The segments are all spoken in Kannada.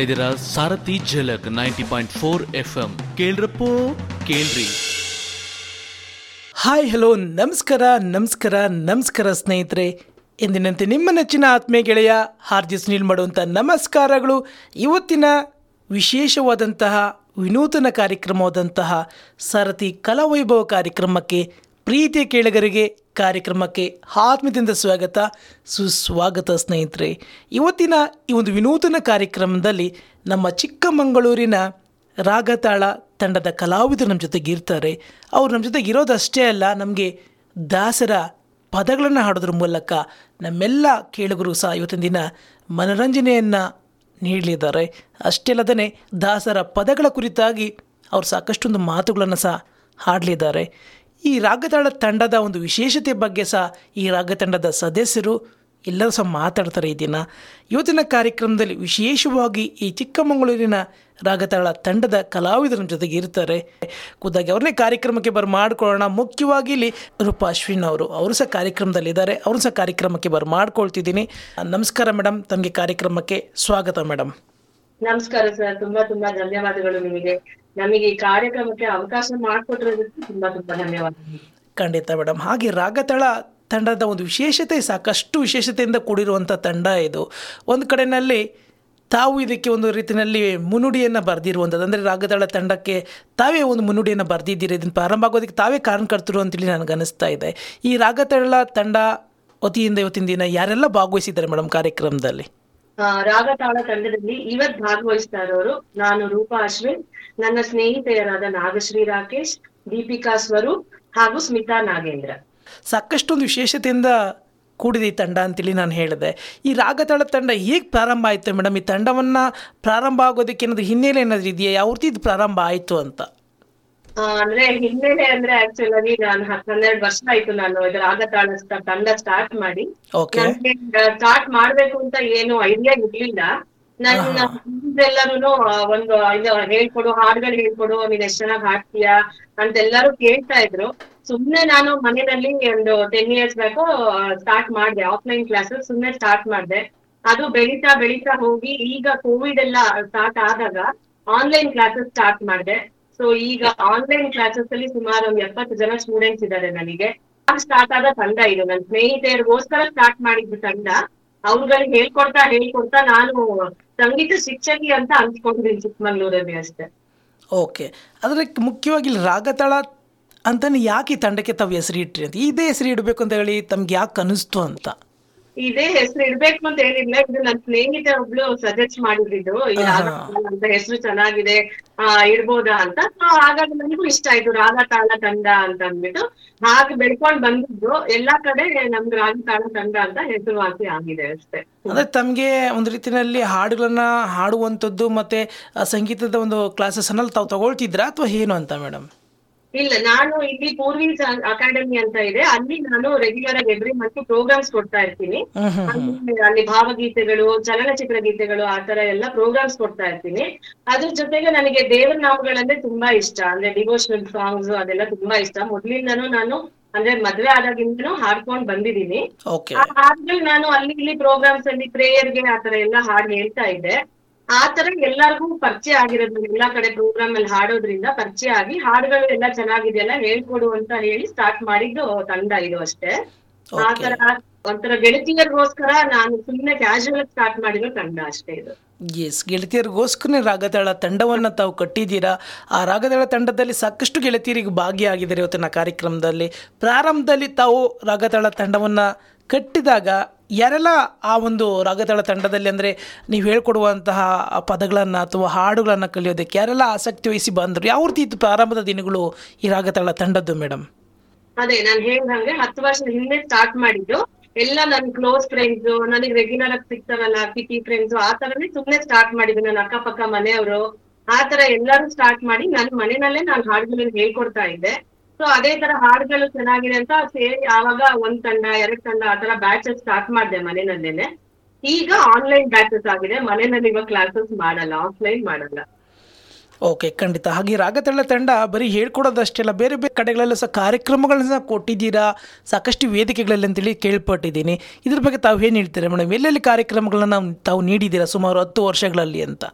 ಕೇಳ್ತಾ ಇದ್ದೀರಾ? Sarathi Jhalak ninety point four F M ಕೇಳ್ರಪ್ಪೋ, ಕೇಳ್ರಿ. ಹಾಯ್, ಹಲೋ, ನಮಸ್ಕಾರ ನಮಸ್ಕಾರ ನಮಸ್ಕಾರ ಸ್ನೇಹಿತರೆ. ಎಂದಿನಂತೆ ನಿಮ್ಮ ನೆಚ್ಚಿನ ಆತ್ಮೀಯ ಗೆಳೆಯ ಹಾರ್ದಿ ಸುನೀಲ್ ಮಾಡುವಂಥ ನಮಸ್ಕಾರಗಳು. ಇವತ್ತಿನ ವಿಶೇಷವಾದಂತಹ ವಿನೂತನ ಕಾರ್ಯಕ್ರಮವಾದಂತಹ ಸಾರಥಿ ಕಲಾವೈಭವ ಕಾರ್ಯಕ್ರಮಕ್ಕೆ ಪ್ರೀತಿಯ ಕೇಳಗರಿಗೆ ಕಾರ್ಯಕ್ರಮಕ್ಕೆ ಆತ್ಮದಿಂದ ಸ್ವಾಗತ, ಸುಸ್ವಾಗತ ಸ್ನೇಹಿತರೆ. ಇವತ್ತಿನ ಈ ಒಂದು ವಿನೂತನ ಕಾರ್ಯಕ್ರಮದಲ್ಲಿ ನಮ್ಮ ಚಿಕ್ಕಮಗಳೂರಿನ ರಾಗತಾಳ ತಂಡದ ಕಲಾವಿದರು ನಮ್ಮ ಜೊತೆಗೆ ಇರ್ತಾರೆ. ಅವರು ನಮ್ಮ ಜೊತೆಗೆ ಇರೋದಷ್ಟೇ ಅಲ್ಲ, ನಮಗೆ ದಾಸರ ಪದಗಳನ್ನು ಹಾಡೋದ್ರ ಮೂಲಕ ನಮ್ಮೆಲ್ಲ ಕೇಳುಗರು ಸಹ ಇವತ್ತಿನ ದಿನ ಮನೋರಂಜನೆಯನ್ನು ನೀಡಲಿದ್ದಾರೆ. ಅಷ್ಟೇ ಅಲ್ಲದೇ ದಾಸರ ಪದಗಳ ಕುರಿತಾಗಿ ಅವರು ಸಾಕಷ್ಟೊಂದು ಮಾತುಗಳನ್ನು ಸಹ ಹಾಡಲಿದ್ದಾರೆ. ಈ ರಾಗತಾಳ ತಂಡದ ಒಂದು ವಿಶೇಷತೆ ಬಗ್ಗೆ ಸಹ ಈ ರಾಗ ತಂಡದ ಸದಸ್ಯರು ಎಲ್ಲರೂ ಸಹ ಮಾತಾಡ್ತಾರೆ ಈ ದಿನ. ಇವತ್ತಿನ ಕಾರ್ಯಕ್ರಮದಲ್ಲಿ ವಿಶೇಷವಾಗಿ ಈ ಚಿಕ್ಕಮಗಳೂರಿನ ರಾಗತಾಳ ತಂಡದ ಕಲಾವಿದರ ಜೊತೆಗೆ ಇರ್ತಾರೆ. ಖುದ್ದಾಗಿ ಅವ್ರನ್ನೇ ಕಾರ್ಯಕ್ರಮಕ್ಕೆ ಬರ ಮಾಡ್ಕೊಳ್ಳೋಣ. ಮುಖ್ಯವಾಗಿ ಇಲ್ಲಿ ರೂಪಾ ಅಶ್ವಿನ್ ಅವರು. ಅವರು ಸಹ ಕಾರ್ಯಕ್ರಮದಲ್ಲಿದ್ದಾರೆ. ಅವರು ಸಹ ಕಾರ್ಯಕ್ರಮಕ್ಕೆ ಬರ ಮಾಡ್ಕೊಳ್ತಿದ್ದೀನಿ. ನಮಸ್ಕಾರ ಮೇಡಮ್ ತಮಗೆ ಕಾರ್ಯಕ್ರಮಕ್ಕೆ ಸ್ವಾಗತ ಮೇಡಮ್ ನಮಸ್ಕಾರ ಸರ್, ತುಂಬಾ ತುಂಬಾ ಧನ್ಯವಾದಗಳು ನಿಮಗೆ. ನಮಗೆ ಈ ಕಾರ್ಯಕ್ರಮಕ್ಕೆ ಅವಕಾಶ ಮಾಡಿಕೊಟ್ಟಿರೋದಕ್ಕೆ ತುಂಬಾ ತುಂಬಾ ಧನ್ಯವಾದಗಳು. ಖಂಡಿತ ಮೇಡಮ್ ಹಾಗೆ ರಾಗತಳ ತಂಡದ ಒಂದು ವಿಶೇಷತೆ, ಸಾಕಷ್ಟು ವಿಶೇಷತೆಯಿಂದ ಕೂಡಿರುವಂಥ ತಂಡ ಇದು. ಒಂದು ಕಡೆಯಲ್ಲಿ ತಾವು ಇದಕ್ಕೆ ಒಂದು ರೀತಿಯಲ್ಲಿ ಮುನ್ನುಡಿಯನ್ನು ಬರೆದಿರುವಂಥದ್ದು ಅಂದರೆ ರಾಗದಳ ತಂಡಕ್ಕೆ ತಾವೇ ಒಂದು ಮುನ್ನುಡಿಯನ್ನು ಬರೆದಿದ್ದೀರಿ, ಇದನ್ನು ಪ್ರಾರಂಭ ಆಗೋದಕ್ಕೆ ತಾವೇ ಕಾರಣಕರ್ತರು ಅಂತೇಳಿ ನನಗೆ ಅನಿಸ್ತಾ ಇದೆ. ಈ ರಾಗತಳ ತಂಡ ವತಿಯಿಂದ ಇವತ್ತಿನ ದಿನ ಯಾರೆಲ್ಲ ಭಾಗವಹಿಸಿದ್ದಾರೆ ಮೇಡಮ್ ಕಾರ್ಯಕ್ರಮದಲ್ಲಿ? ಆ, ರಾಗತಾಳ ತಂಡದಲ್ಲಿ ಇವತ್ ಭಾಗವಹಿಸ್ತಾ ಇರೋರು ನಾನು ರೂಪಾ ಅಶ್ವಿನ್ ನನ್ನ ಸ್ನೇಹಿತೆಯರಾದ ನಾಗಶ್ರೀ ರಾಕೇಶ್ ದೀಪಿಕಾ ಸ್ವರೂಪ್ ಹಾಗೂ ಸ್ಮಿತಾ ನಾಗೇಂದ್ರ. ಸಾಕಷ್ಟೊಂದು ವಿಶೇಷತೆಯಿಂದ ಕೂಡಿದೆ ಈ ತಂಡ ಅಂತೇಳಿ ನಾನು ಹೇಳಿದೆ. ಈ ರಾಗತಾಳ ತಂಡ ಹೇಗೆ ಪ್ರಾರಂಭ ಆಯಿತು ಮೇಡಮ್? ಈ ತಂಡವನ್ನು ಪ್ರಾರಂಭ ಆಗೋದಕ್ಕೆ ಏನಾದರೂ ಹಿನ್ನೆಲೆ ಏನಾದರೂ ಇದೆಯಾ? ಯಾವ ರೀತಿ ಇದು ಪ್ರಾರಂಭ ಆಯಿತು ಅಂತ? ಅಂದ್ರೆ ಹಿನ್ನೆಲೆ ಅಂದ್ರೆ ಆಕ್ಚುಲ್ ಆಗಿ ನಾನು ಹನ್ನೆರಡು ವರ್ಷ ಆಯ್ತು ನಾನು ಇದರ sta- ತಂಡ ಸ್ಟಾರ್ಟ್ ಮಾಡಿ. ನನಗೆ ನನ್ಗೆ ಸ್ಟಾರ್ಟ್ ಮಾಡ್ಬೇಕು ಅಂತ ಏನು ಐಡಿಯಾ ಇರ್ಲಿಲ್ಲ. ನನ್ನ ಎಲ್ಲರೂ ಒಂದು ಇದು ಹೇಳ್ಕೊಡು ಹಾಡ್ಗಳ್ ಹೇಳ್ಕೊಡು ನೀನ್ ಎಷ್ಟ್ ಚೆನ್ನಾಗ್ ಹಾಡ್ತೀಯಾ ಅಂತ ಎಲ್ಲರೂ ಕೇಳ್ತಾ ಇದ್ರು. ಸುಮ್ನೆ ನಾನು ಮನೆಯಲ್ಲಿ ಒಂದು ಟೆನ್ ಇಯರ್ಸ್ ಬ್ಯಾಕು ಸ್ಟಾರ್ಟ್ ಮಾಡ್ದೆ. ಆಫ್ಲೈನ್ ಕ್ಲಾಸಸ್ ಸುಮ್ನೆ ಸ್ಟಾರ್ಟ್ ಮಾಡ್ದೆ. ಅದು ಬೆಳೀತಾ ಬೆಳೀತಾ ಹೋಗಿ ಈಗ ಕೋವಿಡ್ ಎಲ್ಲ ಸ್ಟಾರ್ಟ್ ಆದಾಗ ಆನ್ಲೈನ್ ಕ್ಲಾಸಸ್ ಸ್ಟಾರ್ಟ್ ಮಾಡ್ದೆ. ಸೊ ಈಗ ಆನ್ಲೈನ್ ಕ್ಲಾಸಸ್ ಅಲ್ಲಿ ಸುಮಾರು ಒಂದು ಎಪ್ಪತ್ತು ಜನ ಸ್ಟೂಡೆಂಟ್ಸ್ ಇದ್ದಾರೆ ನನಗೆ. ಸ್ಟಾರ್ಟ್ ಆದ ತಂಡ ಇದು. ನನ್ನ ಸ್ನೇಹಿತೆಯರಿಗೋಸ್ಕರ ಸ್ಟಾರ್ಟ್ ಮಾಡಿದ್ದು ತಂಡ. ಅವ್ರುಗಳಿಗೆ ಹೇಳ್ಕೊಡ್ತಾ ಹೇಳ್ಕೊಡ್ತಾ ನಾನು ಸಂಗೀತ ಶಿಕ್ಷಕಿ ಅಂತ ಅನ್ಸ್ಕೊಂಡಿದ್ದೀನಿ ಚಿಕ್ಕಮಂಗ್ಳೂರಲ್ಲಿ ಅಷ್ಟೇ. ಓಕೆ ಅದ್ರ ಮುಖ್ಯವಾಗಿ ಇಲ್ಲಿ ರಾಗತಾಳ ಅಂತಾನೆ ಯಾಕೆ ಈ ತಂಡಕ್ಕೆ ತಾವು ಹೆಸರು ಇಟ್ರಿ ಅಂತ? ಇದೇ ಹೆಸರು ಇಡಬೇಕು ಅಂತ ಹೇಳಿ ತಮ್ಗೆ ಯಾಕೆ ಅನಿಸ್ತು ಅಂತ? ಇದೇ ಹೆಸರು ಇಡ್ಬೇಕು ಅಂತ ಏನಿಲ್ಲ ಇದು ನನ್ನ ಸ್ನೇಹಿತೆ ಒಬ್ಳು ಸಜೆಸ್ಟ್ ಮಾಡಿದ್ರು ಅಂತ ಹೆಸರು ಚೆನ್ನಾಗಿದೆ ಆ ಇಡ್ಬೋದಾ ಅಂತ. ಸೊ ಹಾಗಾಗಿ ನನಗೂ ಇಷ್ಟ ಆಯ್ತು ರಾಗತಾಳ ತಂಡ ಅಂತ ಅಂದ್ಬಿಟ್ಟು. ಹಾಗೆ ಬೆಳ್ಕೊಂಡ್ ಬಂದಿದ್ದು. ಎಲ್ಲಾ ಕಡೆ ನಮ್ಗೆ ರಾಗ ತಾಳ ತಂಡ ಅಂತ ಹೆಸರುವಾಸಿ ಆಗಿದೆ ಅಷ್ಟೇ. ಅಂದ್ರೆ ತಮ್ಗೆ ಒಂದು ರೀತಿನಲ್ಲಿ ಹಾಡುಗಳನ್ನ ಹಾಡುವಂತದ್ದು ಮತ್ತೆ ಸಂಗೀತದ ಒಂದು ಕ್ಲಾಸಸ್ಸನ್ನೆಲ್ಲ ತಾವು ತಗೊಳ್ತಿದ್ರಾ ಅಥವಾ ಏನು ಅಂತ ಮೇಡಮ್ ಇಲ್ಲ ನಾನು ಇಲ್ಲಿ ಪೂರ್ವಿ ಅಕಾಡೆಮಿ ಅಂತ ಇದೆ. ಅಲ್ಲಿ ನಾನು ರೆಗ್ಯುಲರ್ ಆಗಿ ಎವ್ರಿ ಮಂತ್ ಪ್ರೋಗ್ರಾಮ್ಸ್ ಕೊಡ್ತಾ ಇರ್ತೀನಿ. ಅಲ್ಲಿ ಭಾವಗೀತೆಗಳು ಚಲನಚಿತ್ರ ಗೀತೆಗಳು ಆ ತರ ಎಲ್ಲ ಪ್ರೋಗ್ರಾಮ್ಸ್ ಕೊಡ್ತಾ ಇರ್ತೀನಿ. ಅದ್ರ ಜೊತೆಗೆ ನನಗೆ ದೇವರ ನಾಮಗಳಂದ್ರೆ ತುಂಬಾ ಇಷ್ಟ. ಅಂದ್ರೆ ಡಿವೋಷನಲ್ ಸಾಂಗ್ಸ್ ಅದೆಲ್ಲ ತುಂಬಾ ಇಷ್ಟ. ಮೊದ್ಲಿಂದನೂ ನಾನು ಅಂದ್ರೆ ಮದ್ವೆ ಆದಾಗಿಂದನೂ ಹಾಡ್ಕೊಂಡ್ ಬಂದಿದ್ದೀನಿ. ಆ ಹಾಡ್ಗಳು ನಾನು ಅಲ್ಲಿ ಇಲ್ಲಿ ಪ್ರೋಗ್ರಾಮ್ಸ್ ಅಲ್ಲಿ ಪ್ರೇಯರ್ಗೆ ಆತರ ಎಲ್ಲ ಹಾಡ್ ಹೇಳ್ತಾ ಇದ್ದೆ. ಆ ತರ ಎಲ್ಲರಿಗೂ ಪರಿಚಯ ಆಗಿರೋದು ಎಲ್ಲಾ ಕಡೆ ಪ್ರೋಗ್ರಾಮ್ ಅಲ್ಲಿ ಹಾಡೋದ್ರಿಂದ ಪರಿಚಯ ಆಗಿ ಹಾಡುಗಳು ಎಲ್ಲ ಚೆನ್ನಾಗಿದೆಯಲ್ಲ ಹೇಳ್ಕೊಡು ಅಂತ ಹೇಳಿ ಸ್ಟಾರ್ಟ್ ಮಾಡಿದ್ದು ತಂಡ ಇದು ಅಷ್ಟೇ. ಆ ತರ ಒಂಥರ ಗೆಳತಿಯರಿಗೋಸ್ಕರ ನಾನು ಸುಮ್ಮನೆ ಕ್ಯಾಶುವಲ್ ಸ್ಟಾರ್ಟ್ ಮಾಡಿರೋ ತಂಡ ಅಷ್ಟೇ ಇದು. ಎಸ್ ಗೆಳತಿಯರಿಗೋಸ್ಕರ ರಾಗದಳ ತಂಡವನ್ನು ತಾವು ಕಟ್ಟಿದ್ದೀರಾ? ಆ ರಾಗದಳ ತಂಡದಲ್ಲಿ ಸಾಕಷ್ಟು ಗೆಳತಿಯರಿಗೆ ಭಾಗಿಯಾಗಿದ್ದಾರೆ ಇವತ್ತಿನ ಕಾರ್ಯಕ್ರಮದಲ್ಲಿ? ಪ್ರಾರಂಭದಲ್ಲಿ ತಾವು ರಾಗದಳ ತಂಡವನ್ನು ಕಟ್ಟಿದಾಗ ಯಾರೆಲ್ಲ ಆ ಒಂದು ರಾಗತಾಳ ತಂಡದಲ್ಲಿ ಅಂದರೆ ನೀವು ಹೇಳ್ಕೊಡುವಂತಹ ಪದಗಳನ್ನು ಅಥವಾ ಹಾಡುಗಳನ್ನು ಕಲಿಯೋದಕ್ಕೆ ಯಾರೆಲ್ಲ ಆಸಕ್ತಿ ವಹಿಸಿ ಬಂದರು? ಯಾವ ರೀತಿ ಇತ್ತು ಪ್ರಾರಂಭದ ದಿನಗಳು ಈ ರಾಗತಾಳ ತಂಡದ್ದು ಮೇಡಮ್ ಅದೇ, ನಾನ್ ಹೇಳ್ದಂಗೆ ಹತ್ತು ವರ್ಷ ಹಿಂದೆ ಸ್ಟಾರ್ಟ್ ಮಾಡಿದ್ದು. ಎಲ್ಲ ನನ್ ಕ್ಲೋಸ್ ಫ್ರೆಂಡ್ಸ್ ನನಗೆ ರೆಗ್ಯುಲರ್ ಆಗಿ ಸಿಗ್ತಾರಲ್ಲ ಕಿಟಿ ಫ್ರೆಂಡ್ಸ್ ಆ ತರನೇ ಸುಮ್ನೆ ಸ್ಟಾರ್ಟ್ ಮಾಡಿದ್ದು ನನ್ನ ಅಕ್ಕಪಕ್ಕ ಮನೆಯವರು. ಆ ತರ ಎಲ್ಲರೂ ಸ್ಟಾರ್ಟ್ ಮಾಡಿ ನನ್ ಮನೆಯಲ್ಲೇ ನಾನು ಹಾಡುಗಳನ್ನ ಹೇಳ್ಕೊಡ್ತಾ ಇದ್ದೆ. ಸೊ ಅದೇ ತರ ಹಾಡುಗಳು ಚೆನ್ನಾಗಿದೆ ಅಂತ ಸೇರಿ ಆವಾಗ ಒಂದ್ ತಂಡ ಎರಡ್ ತಂಡ ಆ ತರ ಬ್ಯಾಚಸ್ ಸ್ಟಾರ್ಟ್ ಮಾಡಿದೆ ಮನೆಯಲ್ಲೇನೆ ಈಗ ಆನ್ಲೈನ್ ಬ್ಯಾಚಸ್ ಆಗಿದೆ. ಮನೆಯಲ್ಲಿ ಇವಾಗ ಕ್ಲಾಸಸ್ ಮಾಡಲ್ಲ ಆಫ್ಲೈನ್ ಮಾಡಲ್ಲ. ಓಕೆ ಖಂಡಿತ. ಹಾಗೆ ರಾಗತಳ್ಳ ತಂಡ ಬರೀ ಹೇಳ್ಕೊಡೋದಷ್ಟೇ ಅಲ್ಲ ಬೇರೆ ಬೇರೆ ಕಡೆಗಳಲ್ಲೂ ಸಹ ಕಾರ್ಯಕ್ರಮಗಳನ್ನ ಕೊಟ್ಟಿದ್ದೀರಾ? ಸಾಕಷ್ಟು ವೇದಿಕೆಗಳಲ್ಲಿ ಅಂತೇಳಿ ಕೇಳ್ಪಟ್ಟಿದ್ದೀನಿ. ಇದ್ರ ಬಗ್ಗೆ ತಾವು ಏನು ಹೇಳ್ತೀರಾ ಮೇಡಮ್? ಎಲ್ಲೆಲ್ಲಿ ಕಾರ್ಯಕ್ರಮಗಳನ್ನ ತಾವು ನೀಡಿದ್ದೀರಾ ಸುಮಾರು ಹತ್ತು ವರ್ಷಗಳಲ್ಲಿ ಅಂತ?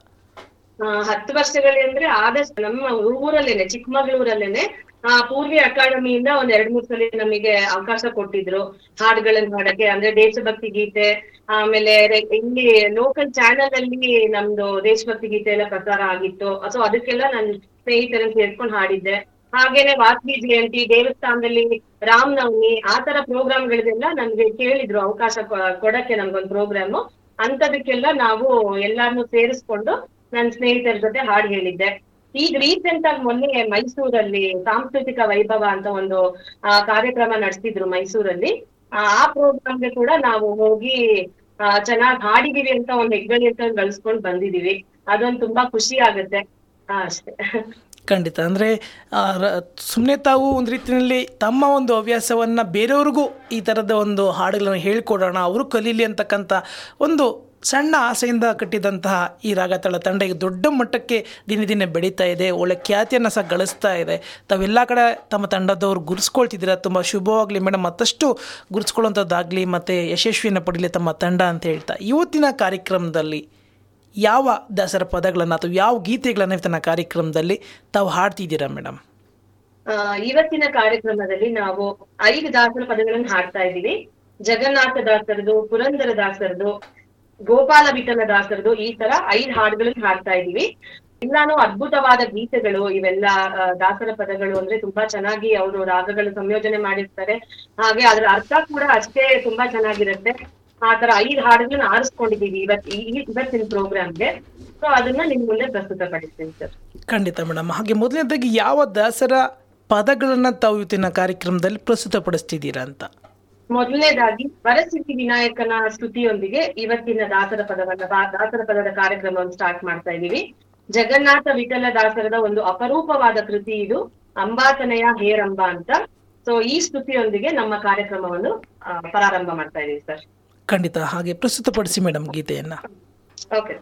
ಹತ್ತು ವರ್ಷಗಳಲ್ಲಿ ಅಂದ್ರೆ ಆದಷ್ಟು ನಮ್ಮ ಊರಲ್ಲೇನೆ ಚಿಕ್ಕಮಗಳೂರಲ್ಲೇನೆ ಆ, ಪೂರ್ವಿ ಅಕಾಡೆಮಿಯಿಂದ ಒಂದ್ ಎರಡ್ ಮೂರ್ ಸಲ ನಮಗೆ ಅವಕಾಶ ಕೊಟ್ಟಿದ್ರು. ಹಾಡುಗಳನ್ನ ಹಾಡಕ್ಕೆ, ಅಂದ್ರೆ ದೇಶಭಕ್ತಿ ಗೀತೆ, ಆಮೇಲೆ ಇಲ್ಲಿ ಲೋಕಲ್ ಚಾನೆಲ್ ಅಲ್ಲಿ ನಮ್ದು ದೇಶಭಕ್ತಿ ಗೀತೆ ಎಲ್ಲ ಪ್ರಸಾರ ಆಗಿತ್ತು. ಸೊ ಅದಕ್ಕೆಲ್ಲ ನನ್ ಸ್ನೇಹಿತರನ್ನ ಸೇರ್ಕೊಂಡು ಹಾಡಿದ್ದೆ. ಹಾಗೇನೆ ವಾಲ್ಮೀಕಿ ಜಯಂತಿ ದೇವಸ್ಥಾನದಲ್ಲಿ ರಾಮನವಮಿ ಆತರ ಪ್ರೋಗ್ರಾಮ್ ಪ್ರೋಗ್ರಾಮ್ಗಳಿಗೆಲ್ಲ ನಮ್ಗೆ ಕೇಳಿದ್ರು ಅವಕಾಶ ಕೊಡಕ್ಕೆ ನಮ್ಗೊಂದು ಪ್ರೋಗ್ರಾಮ್. ಅಂತದಕ್ಕೆಲ್ಲ ನಾವು ಎಲ್ಲಾರ್ನು ಸೇರಿಸ್ಕೊಂಡು ನನ್ನ ಸ್ನೇಹಿತರ ಜೊತೆ ಹಾಡು ಹೇಳಿದ್ದೆ. ಈಗ ರೀಸೆಂಟ್ ಆಗಿ ಮೊನ್ನೆ ಮೈಸೂರಲ್ಲಿ ಸಾಂಸ್ಕೃತಿಕ ವೈಭವ ಅಂತ ಒಂದು ಕಾರ್ಯಕ್ರಮ ನಡೆಸಿದ್ರು ಮೈಸೂರಲ್ಲಿ. ಆ ಪ್ರೋಗ್ರಾಮ್ಗೆ ಕೂಡ ನಾವು ಹೋಗಿ ಚೆನ್ನಾಗಿ ಹಾಡಿದೀವಿ ಅಂತ ಒಂದು ಎಕ್ಸ್ಪೀರಿಯನ್ಸ್ ಗಳಿಸ್ಕೊಂಡು ಬಂದಿದೀವಿ. ಅದೊಂದು ತುಂಬಾ ಖುಷಿ ಆಗುತ್ತೆ. ಅಷ್ಟೇ. ಖಂಡಿತ. ಅಂದ್ರೆ ಸುಮ್ಮನೆ ತಾವು ಒಂದು ರೀತಿಯಲ್ಲಿ ತಮ್ಮ ಒಂದು ಹವ್ಯಾಸವನ್ನ ಬೇರೆಯವ್ರಿಗೂ ಈ ತರದ ಒಂದು ಹಾಡುಗಳನ್ನು ಹೇಳ್ಕೊಡೋಣ, ಅವರು ಕಲೀಲಿ ಅಂತಕ್ಕಂಥ ಒಂದು ಸಣ್ಣ ಆಸೆಯಿಂದ ಕಟ್ಟಿದಂತಹ ಈ ರಾಗತಾಳ ತಂಡ ಈಗ ದೊಡ್ಡ ಮಟ್ಟಕ್ಕೆ ದಿನೇ ದಿನ ಬೆಳೀತಾ ಇದೆ. ಒಳ್ಳೆ ಖ್ಯಾತಿಯನ್ನು ಸಹ ಗಳಿಸ್ತಾ ಇದೆ. ತಾವೆಲ್ಲ ಕಡೆ ತಮ್ಮ ತಂಡದವ್ರು ಗುರುಸ್ಕೊಳ್ತಿದ್ದೀರಾ ತುಂಬ ಶುಭವಾಗಲಿ ಮೇಡಮ್ ಮತ್ತಷ್ಟು ಗುರುಸ್ಕೊಳ್ಳೋಂಥದ್ದಾಗಲಿ ಮತ್ತು ಯಶಸ್ವಿಯನ್ನು ಪಡೀಲಿ ತಮ್ಮ ತಂಡ ಅಂತ ಹೇಳ್ತಾ. ಇವತ್ತಿನ ಕಾರ್ಯಕ್ರಮದಲ್ಲಿ ಯಾವ ದಾಸರ ಪದಗಳನ್ನು ಅಥವಾ ಯಾವ ಗೀತೆಗಳನ್ನು ಇವತ್ತಿನ ಕಾರ್ಯಕ್ರಮದಲ್ಲಿ ತಾವು ಹಾಡ್ತಿದ್ದೀರಾ ಮೇಡಮ್ ಇವತ್ತಿನ ಕಾರ್ಯಕ್ರಮದಲ್ಲಿ ನಾವು ಐದು ದಾಸರ ಪದಗಳನ್ನು ಹಾಡ್ತಾ ಇದ್ದೀವಿ. ಜಗನ್ನಾಥ ದಾಸರದು, ಪುರಂದರ ದಾಸರದು ಗೋಪಾಲ ವಿಠಲ ದಾಸರದು ಈ ತರ ಐದು ಹಾಡುಗಳನ್ನು ಹಾಡ್ತಾ ಇದೀವಿ ಎಲ್ಲಾನು ಅದ್ಭುತವಾದ ಗೀತೆಗಳು, ಇವೆಲ್ಲ ದಾಸರ ಪದಗಳು ಅಂದ್ರೆ ತುಂಬಾ ಚೆನ್ನಾಗಿ ಅವರು ರಾಗಗಳು ಸಂಯೋಜನೆ ಮಾಡಿರ್ತಾರೆ. ಹಾಗೆ ಅದ್ರ ಅರ್ಥ ಕೂಡ ಅಷ್ಟೇ ತುಂಬಾ ಚೆನ್ನಾಗಿರುತ್ತೆ. ಆ ತರ ಐದು ಹಾಡುಗಳನ್ನ ಆರಿಸ್ಕೊಂಡಿದೀವಿ ಇವತ್ ಈ- ಇವತ್ತಿನ ಪ್ರೋಗ್ರಾಮ್ಗೆ. ಸೊ ಅದನ್ನ ನಿಮ್ ಮುಂದೆ ಪ್ರಸ್ತುತಪಡಿಸ್ತೀನಿ ಸರ್. ಖಂಡಿತ ಮೇಡಮ್. ಹಾಗೆ ಮೊದಲನೇದಾಗಿ ಯಾವ ದಾಸರ ಪದಗಳನ್ನ ತಾವು ಇವತ್ತಿನ ಕಾರ್ಯಕ್ರಮದಲ್ಲಿ ಪ್ರಸ್ತುತಪಡಿಸ್ತಿದ್ದೀರಾ ಅಂತ? ಮೊದಲನೇದಾಗಿ ವರಸಿದ್ಧಿ ವಿನಾಯಕನ ಸ್ತುತಿಯೊಂದಿಗೆ ಇವತ್ತಿನ ದಾಸರ ಪದವನ್ನ ದಾಸರ ಪದದ ಕಾರ್ಯಕ್ರಮವನ್ನು ಸ್ಟಾರ್ಟ್ ಮಾಡ್ತಾ ಇದೀವಿ ಜಗನ್ನಾಥ ವಿಠಲ ದಾಸರದ ಒಂದು ಅಪರೂಪವಾದ ಕೃತಿ ಇದು ಅಂಬಾತನೆಯ ಹೇರಂಬ ಅಂತ. ಸೊ ಈ ಸ್ತುತಿಯೊಂದಿಗೆ ನಮ್ಮ ಕಾರ್ಯಕ್ರಮವನ್ನು ಪ್ರಾರಂಭ ಮಾಡ್ತಾ ಇದೀವಿ ಸರ್ ಖಂಡಿತ ಹಾಗೆ ಪ್ರಸ್ತುತಪಡಿಸಿ ಮೇಡಮ್ ಗೀತೆಯನ್ನ. Okay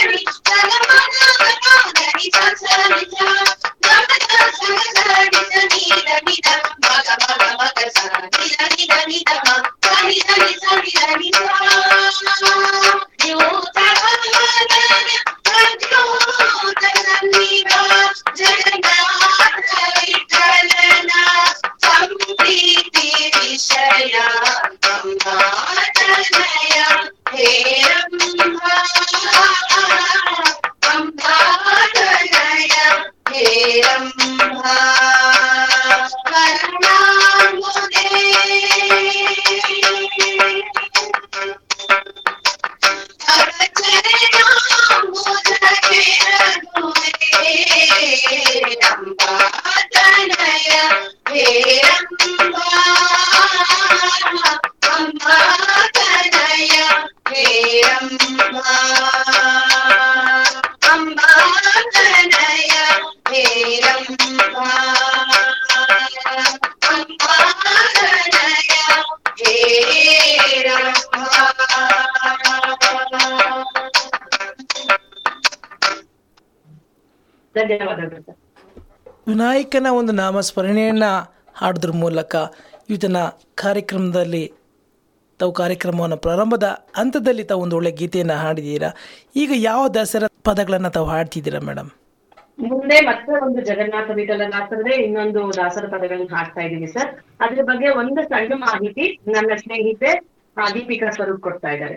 Gracias. ವಿನಾಯಕನ ಒಂದು ನಾಮಸ್ಮರಣೆಯನ್ನು ಹಾಡೋದ್ರ ಮೂಲಕ ಇವತ್ತಿನ ಕಾರ್ಯಕ್ರಮದಲ್ಲಿ ತಾವು ಕಾರ್ಯಕ್ರಮವನ್ನು ಪ್ರಾರಂಭದ ಹಂತದಲ್ಲಿ ತಾವು ಒಂದು ಒಳ್ಳೆ ಗೀತೆಯನ್ನು ಹಾಡಿದ್ದೀರಾ ಈಗ ಯಾವ ದಸರಾ ಪದಗಳನ್ನು ತಾವು ಹಾಡ್ತಿದ್ದೀರಾ ಮೇಡಮ್ ಮುಂದೆ ಮತ್ತೆ ಒಂದು ಜಗನ್ನಾಥ ವಿಠಲನಾಥರದೇ ಇನ್ನೊಂದು ದಾಸರ ಪದಗಳನ್ನ ಹಾಡ್ತಾ ಇದ್ದೀವಿ ಸರ್. ಅದ್ರ ಬಗ್ಗೆ ಒಂದು ಸಣ್ಣ ಮಾಹಿತಿ ನನ್ನ ಸ್ನೇಹಿತೆ ದೀಪಿಕಾ ಸ್ವರೂಪ್ ಕೊಡ್ತಾ ಇದ್ದಾರೆ.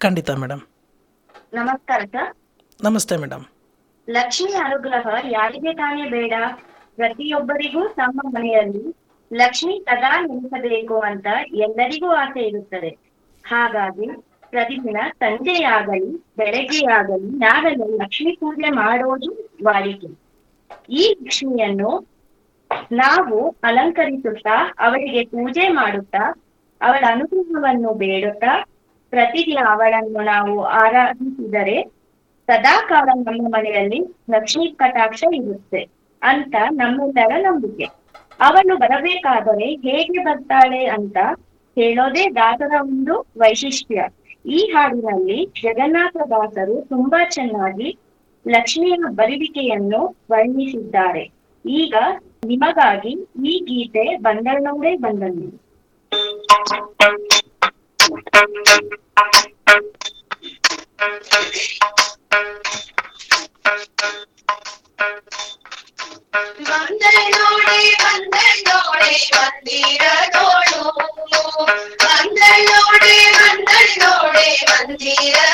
ಖಂಡಿತ ಮೇಡಮ್ ನಮಸ್ಕಾರ ಸರ್. ನಮಸ್ತೆ ಮೇಡಮ್ ಲಕ್ಷ್ಮಿ ಅನುಗ್ರಹ ಯಾರಿಗೆ ತಾನೇ ಬೇಡ ಪ್ರತಿಯೊಬ್ಬರಿಗೂ ತಮ್ಮ ಮನೆಯಲ್ಲಿ ಲಕ್ಷ್ಮಿ ಸದಾ ನೆನೆಸಬೇಕು ಅಂತ ಎಲ್ಲರಿಗೂ ಆಸೆ ಇರುತ್ತದೆ. ಹಾಗಾಗಿ ಪ್ರತಿದಿನ ಸಂಜೆಯಾಗಲಿ, ಬೆಳಗ್ಗೆಯಾಗಲಿ ನಾವೆಲ್ಲ ಲಕ್ಷ್ಮಿ ಪೂಜೆ ಮಾಡೋದು ವಾಡಿಕೆ. ಈ ಲಕ್ಷ್ಮಿಯನ್ನು ನಾವು ಅಲಂಕರಿಸುತ್ತಾ, ಅವಳಿಗೆ ಪೂಜೆ ಮಾಡುತ್ತಾ, ಅವಳ ಅನುಗ್ರಹವನ್ನು ಬೇಡುತ್ತಾ, ಪ್ರತಿದಿನ ಅವಳನ್ನು ನಾವು ಆರಾಧಿಸಿದರೆ ಸದಾಕಾಲ ನಮ್ಮ ಮನೆಯಲ್ಲಿ ಲಕ್ಷ್ಮೀ ಕಟಾಕ್ಷ ಇರುತ್ತೆ. ಅಂತ ನಮ್ಮೆಲ್ಲರ ನಂಬಿಕೆ ಅವನು ಬರಬೇಕಾದರೆ ಹೇಗೆ ಬರ್ತಾಳೆ ಅಂತ ಹೇಳೋದೇ ದಾಸರ ಒಂದು ವೈಶಿಷ್ಟ್ಯ. ಈ ಹಾಡಿನಲ್ಲಿ ಜಗನ್ನಾಥ ದಾಸರು ತುಂಬಾ ಚೆನ್ನಾಗಿ ಲಕ್ಷ್ಮಿಯ ಬರುವಿಕೆಯನ್ನು ವರ್ಣಿಸಿದ್ದಾರೆ. ಈಗ ನಿಮಗಾಗಿ ಈ ಗೀತೆ ಬಂದಣ್ಣವರೇ ಬಂದಣ್ಣು ಬಂದಳೋಡೆ Mandira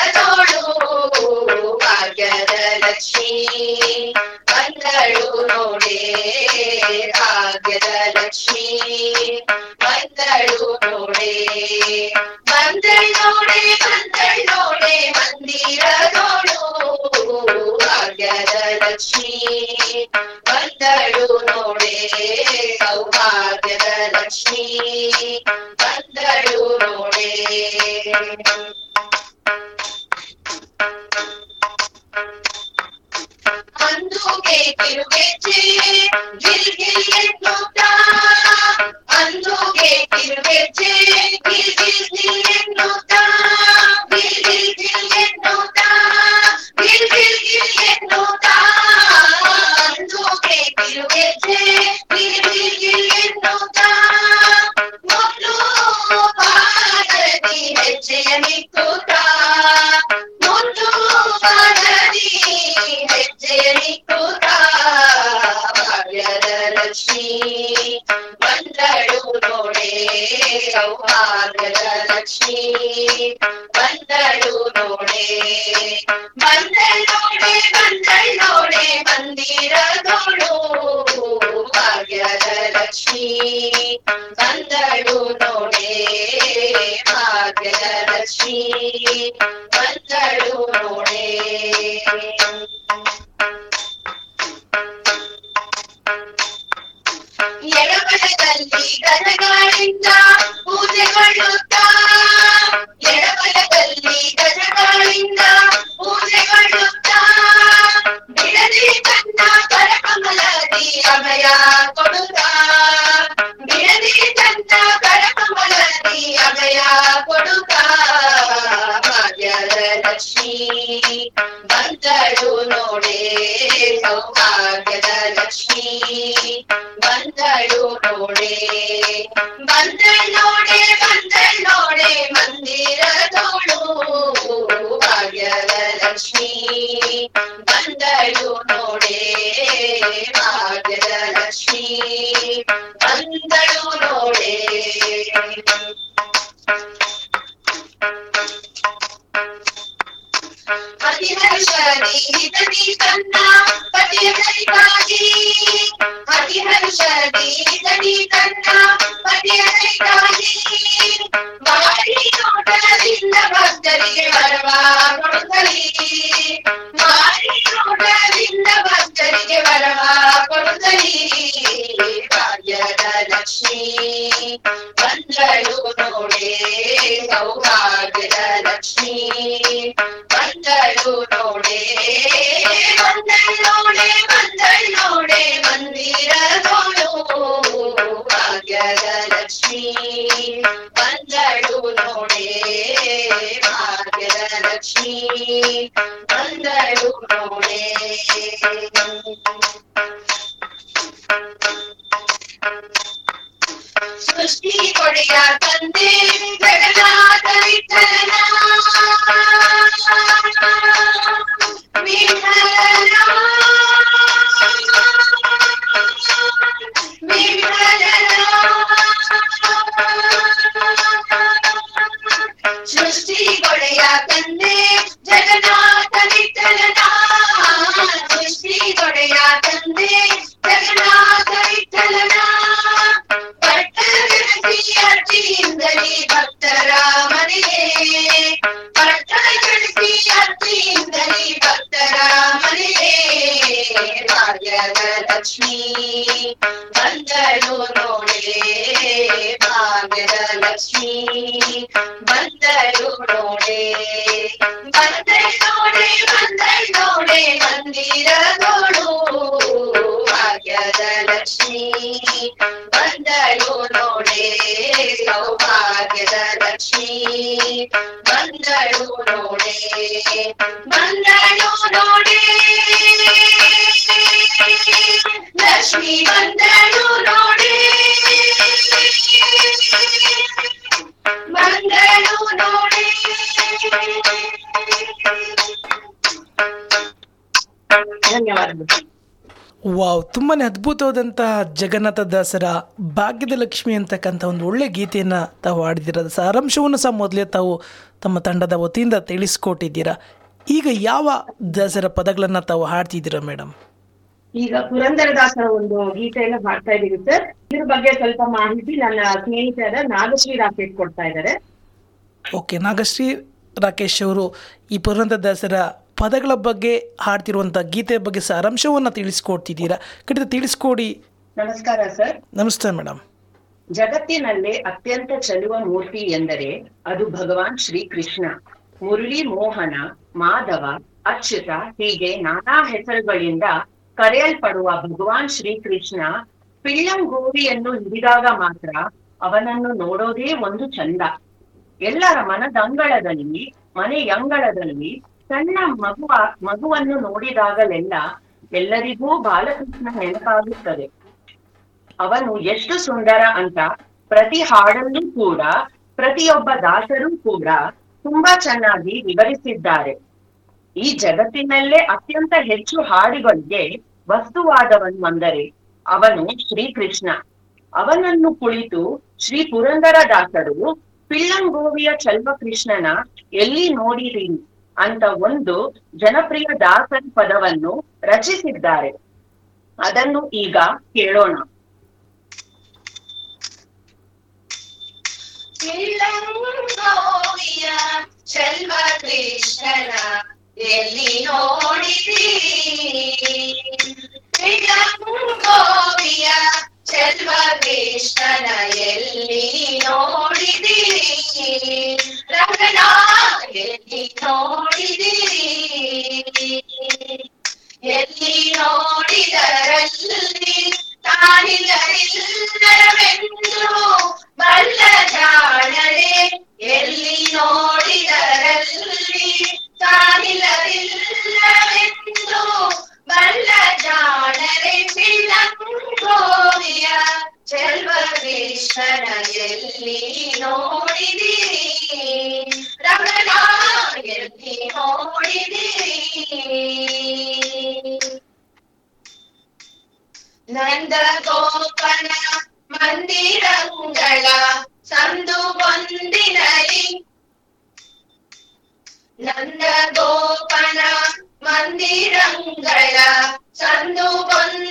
ಬಂದಳು ನೋಡೆ ಭಾಗ್ಯದ ಲಕ್ಷ್ಮೀ ಬಂದಳು ನೋಡೆ ಹರಿಹರ್ಷದಿ ಹಿತದಿ ತನ್ನ ಪತಿಯ ಕೈಗಾಗಿ ಹರಿಹರ್ಷದಿ ಹಿತದಿ ತನ್ನ ಪತಿಯ ಕೈಗಾಗಿ ಮಾರಿ ನೋಟದಿಂದ ಭಕ್ತರಿಗೆ ಬರವ ಕೊಡುತ್ತಲಿ ಮಾರಿ ನೋಟದಿಂದ ಭಕ್ತರಿಗೆ ಬರವ ಕೊಡುತ್ತಲಿ ಭಾಗ್ಯದ ಲಕ್ಷ್ಮೀ ಬಂದಳು ನೋಡೆ ಸೌಭಾಗ್ಯದ ಲಕ್ಷ್ಮೀ ಬಂದಳು ನೋಡೆ ಬಂದಳೋಡೆ ಬಂದಳೋಡೆ ಮಂದಿರದೋಳು ಭಾಗ್ಯದ ಲಕ್ಷ್ಮೀ ಬಂದಳು ನೋಡೆ ಭಾಗ್ಯದ ಲಕ್ಷ್ಮೀ ಬಂದಳು ನೋಡೆ ಸೃಷ್ಟಿ ಕೊಡೆಯ ತಂದೆ ಜಗನ್ನಾಥ ವಿಠಲನ ವಿಠಲನ ತುಂಬಾ ಅದ್ಭುತವಾದಂತಹ ಜಗನ್ನಾಥ ದಾಸರ ಭಾಗ್ಯದ ಲಕ್ಷ್ಮಿ ಅಂತಕ್ಕಂಥ ಒಂದು ಒಳ್ಳೆ ಗೀತೆಯನ್ನು ತಾವು ಹಾಡಿದ್ದೀರ. ಸಾರಾಂಶವನ್ನು ಸಹ ಮೊದಲೇ ತಾವು ತಮ್ಮ ತಂಡದ ವತಿಯಿಂದ ತಿಳಿಸ್ಕೊಟ್ಟಿದ್ದೀರಾ. ಈಗ ಯಾವ ದಾಸರ ಪದಗಳನ್ನ ತಾವು ಹಾಡ್ತಿದ್ದೀರಾ ಮೇಡಮ್ ಈಗ ಪುರಂದರದಾಸರ ಒಂದು ಗೀತೆಯನ್ನು ಹಾಡ್ತಾ ಇದೀವಿ ಸರ್. ಇದ್ರ ಬಗ್ಗೆ ಸ್ವಲ್ಪ ಮಾಹಿತಿ ನನ್ನ ಸ್ನೇಹಿತರ ನಾಗಶ್ರೀ ರಾಕೇಶ್ ಕೊಡ್ತಾ ಇದ್ದಾರೆ. ಓಕೆ ನಾಗಶ್ರೀ ರಾಕೇಶ್ ಅವರು ಈ ಪುರಂದರದಾಸರ ಪದಗಳ ಬಗ್ಗೆ ಹಾಡ್ತಿರುವಂಥ ಗೀತೆ ಬಗ್ಗೆ ಸಾರಾಂಶವನ್ನು ತಿಳಿಸ್ಕೊಡ್ತಿದ್ದೀರಾ? ಖಂಡಿತ ತಿಳಿಸ್ಕೊಡಿ. ನಮಸ್ಕಾರ ಸರ್. ನಮಸ್ತೆ ಮೇಡಮ್. ಜಗತ್ತಿನಲ್ಲೇ ಅತ್ಯಂತ ಚಲುವ ಮೂರ್ತಿ ಎಂದರೆ ಅದು ಭಗವಾನ್ ಶ್ರೀ ಕೃಷ್ಣ ಮುರಳಿ ಮೋಹನ ಮಾಧವ ಅಚ್ಯುತ ಹೀಗೆ ನಾನಾ ಹೆಸರುಗಳಿಂದ ಕರೆಯಲ್ಪಡುವ ಭಗವಾನ್ ಶ್ರೀಕೃಷ್ಣ ಪಿಳ್ಳಂಗೋವಿಯನ್ನು ಹಿಡಿದಾಗ ಮಾತ್ರ ಅವನನ್ನು ನೋಡೋದೇ ಒಂದು ಚಂದ. ಎಲ್ಲರ ಮನದಂಗಳದಲ್ಲಿ ಮನೆಯಂಗಳದಲ್ಲಿ ಸಣ್ಣ ಮಗುವ, ಮಗುವನ್ನು ನೋಡಿದಾಗಲೆಲ್ಲ ಎಲ್ಲರಿಗೂ ಬಾಲಕೃಷ್ಣ ನೆನಪಾಗುತ್ತದೆ. ಅವನು ಎಷ್ಟು ಸುಂದರ ಅಂತ ಪ್ರತಿ ಹಾಡಲ್ಲೂ ಕೂಡ, ಪ್ರತಿಯೊಬ್ಬ ದಾಸರೂ ಕೂಡ ತುಂಬಾ ಚೆನ್ನಾಗಿ ವಿವರಿಸಿದ್ದಾರೆ. ಈ ಜಗತ್ತಿನಲ್ಲೇ ಅತ್ಯಂತ ಹೆಚ್ಚು ಹಾಡುಗಳಿಗೆ ವಸ್ತುವಾದವನು ಅಂದರೆ ಅವನು ಶ್ರೀಕೃಷ್ಣ. ಅವನನ್ನು ಕುಳಿತು ಶ್ರೀ ಪುರಂದರ ದಾಸರು ಪಿಳ್ಳಂಗೋವಿಯ ಚಲ್ವಕೃಷ್ಣನ ಎಲ್ಲಿ ನೋಡಿರಿ? ಅಂತ ಒಂದು ಜನಪ್ರಿಯ ದಾಸನ್ ಪದವನ್ನು ರಚಿಸಿದ್ದಾರೆ. ಅದನ್ನು ಈಗ ಕೇಳೋಣ. ಚೆಲ್ವ ಕೃಷ್ಣನ ಎಲ್ಲಿ ನೋಡಿದ್ರಿ ಪಿಳ್ಳಂಗೋವಿಯ ಚೆಲ್ವ ಕೃಷ್ಣನ ಎಲ್ಲಿ ನೋಡಿದಿರಿ ರಂಗನ ಎಲ್ಲಿ ನೋಡಿದಿರಿ ಎಲ್ಲಿ ನೋಡಿದರಲ್ಲಿ ತಾನಿಲ್ಲವೆಂದು ಬಲ್ಲ ಜಾಣರೆ ಎಲ್ಲಿ ನೋಡಿದರಲ್ಲಿ வல்ல ஜாடரை விளங்கோய செல்வதீஸ்வர எல்லி நோடிதி. ரமணா எல்லி நோடிதி. நந்த கோபன ಮಂದಿರಂಗಳ ಸಂದು ಒಂದಿನಲಿ ನಂದ மந்திரங்கள சந்து கொண்டு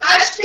अष्ट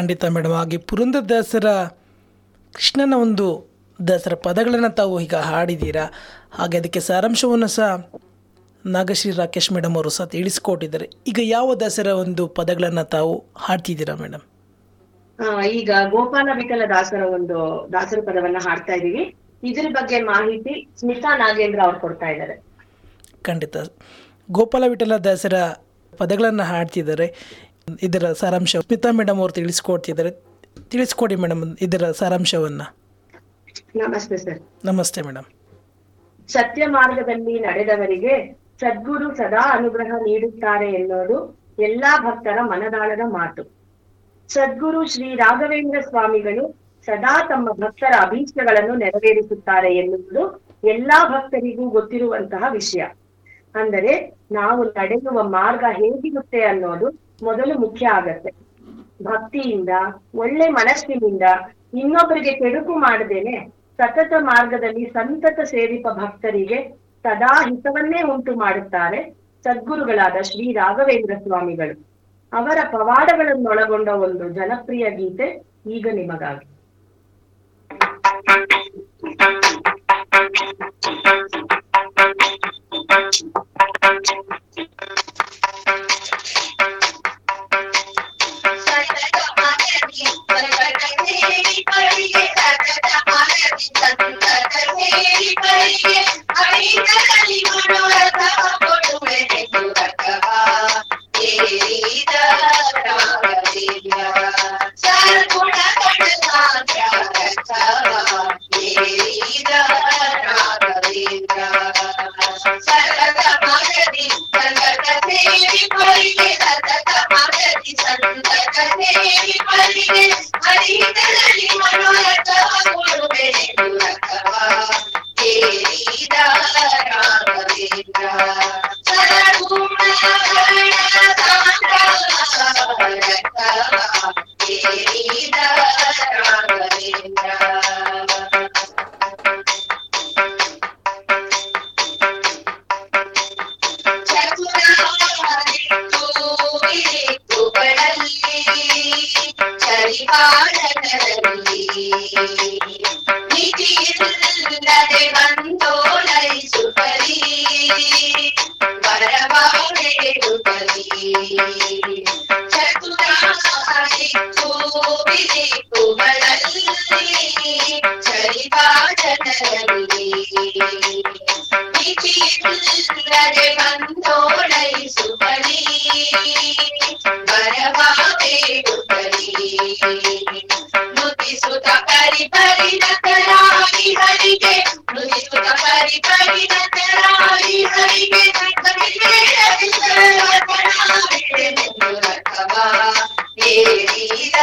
ಖಂಡಿತ ಮೇಡಮ್ ಹಾಗೆ ಪುರಂದರದಾಸರ ಕೃಷ್ಣನ ಒಂದು ದಾಸರ ಪದಗಳನ್ನು ತಾವು ಈಗ ಹಾಡಿದ್ದೀರಾ? ಹಾಗೆ ಅದಕ್ಕೆ ಸಾರಾಂಶವನ್ನು ಸಹ ನಾಗಶ್ರೀ ರಾಕೇಶ್ ಮೇಡಮ್ ಅವರು ಸಹ ತಿಳಿಸ್ಕೊಟ್ಟಿದ್ದಾರೆ. ಈಗ ಯಾವ ದಾಸರ ಒಂದು ಪದಗಳನ್ನು ತಾವು ಹಾಡ್ತಿದ್ದೀರಾ ಮೇಡಮ್ ಈಗ ಗೋಪಾಲ ವಿಠಲ ದಾಸರ ಒಂದು ದಾಸರ ಪದವನ್ನ ಹಾಡ್ತಾ ಇದ್ದೀವಿ. ಇದ್ರ ಬಗ್ಗೆ ಮಾಹಿತಿ ಸ್ಮಿತಾ ನಾಗೇಂದ್ರ ಅವ್ರು ಕೊಡ್ತಾ ಇದ್ದಾರೆ. ಖಂಡಿತ. ಗೋಪಾಲ ವಿಠಲ ದಾಸರ ಪದಗಳನ್ನ ಹಾಡ್ತಿದ್ದಾರೆ. ಇದರ ಸಾರಾಂಶ ಸ್ಮಿತಾ ಮೇಡಮ್ ಅವರು ತಿಳಿಸ್ಕೊಡ್ತಿದ್ದಾರೆ. ತಿಳಿಸ್ಕೊಡಿ ಮೇಡಮ್ ಇದರ ಸಾರಾಂಶವನ್ನ. ನಮಸ್ತೆ ಸರ್. ನಮಸ್ತೆ ಮೇಡಮ್. ಸತ್ಯ ಮಾರ್ಗದಲ್ಲಿ ನಡೆದವರಿಗೆ ಸದ್ಗುರು ಸದಾ ಅನುಗ್ರಹ ನೀಡುತ್ತಾರೆ ಎನ್ನುವುದು ಎಲ್ಲಾ ಭಕ್ತರ ಮನದಾಳದ ಮಾತು. ಸದ್ಗುರು ಶ್ರೀ ರಾಘವೇಂದ್ರ ಸ್ವಾಮಿಗಳು ಸದಾ ತಮ್ಮ ಭಕ್ತರ ಅಭೀಷ್ಟಗಳನ್ನು ನೆರವೇರಿಸುತ್ತಾರೆ ಎನ್ನುವುದು ಎಲ್ಲಾ ಭಕ್ತರಿಗೂ ಗೊತ್ತಿರುವಂತಹ ವಿಷಯ. ಅಂದರೆ ನಾವು ನಡೆಯುವ ಮಾರ್ಗ ಹೇಗಿರುತ್ತೆ ಅನ್ನೋದು ಮೊದಲು ಮುಖ್ಯ ಆಗತ್ತೆ. ಭಕ್ತಿಯಿಂದ, ಒಳ್ಳೆ ಮನಸ್ಸಿನಿಂದ ಇನ್ನೊಬ್ಬರಿಗೆ ಕೆಡುಕು ಮಾಡದೇನೆ ಸತತ ಮಾರ್ಗದಲ್ಲಿ ಸಂತತ ಸೇವಿಪ ಭಕ್ತರಿಗೆ ಸದಾ ಹಿತವನ್ನೇ ಉಂಟು ಮಾಡುತ್ತಾರೆ ಸದ್ಗುರುಗಳಾದ ಶ್ರೀ ರಾಘವೇಂದ್ರ ಸ್ವಾಮಿಗಳು. ಅವರ ಪವಾಡಗಳನ್ನೊಳಗೊಂಡ ಒಂದು ಜನಪ್ರಿಯ ಗೀತೆ ಈಗ ನಿಮಗಾಗಿ. ಮಿತಿಯಿಲ್ಲದೆ ಮಿತಿಯಿಲ್ಲದೆ ಬಂದೋಲೈಸುತ್ತಲೀ ಬರವಾಡುತ್ತಲೀ ನುತಿಸುತ್ತ ಪರಿ ಪರಿಣತರಾಗಿ ಹರಿಗೆ ನುತಿಸುತ್ತ ಪರಿ ಪರಿಣತರಾಗಿ ಹರಿಗೆ ಏರಿದ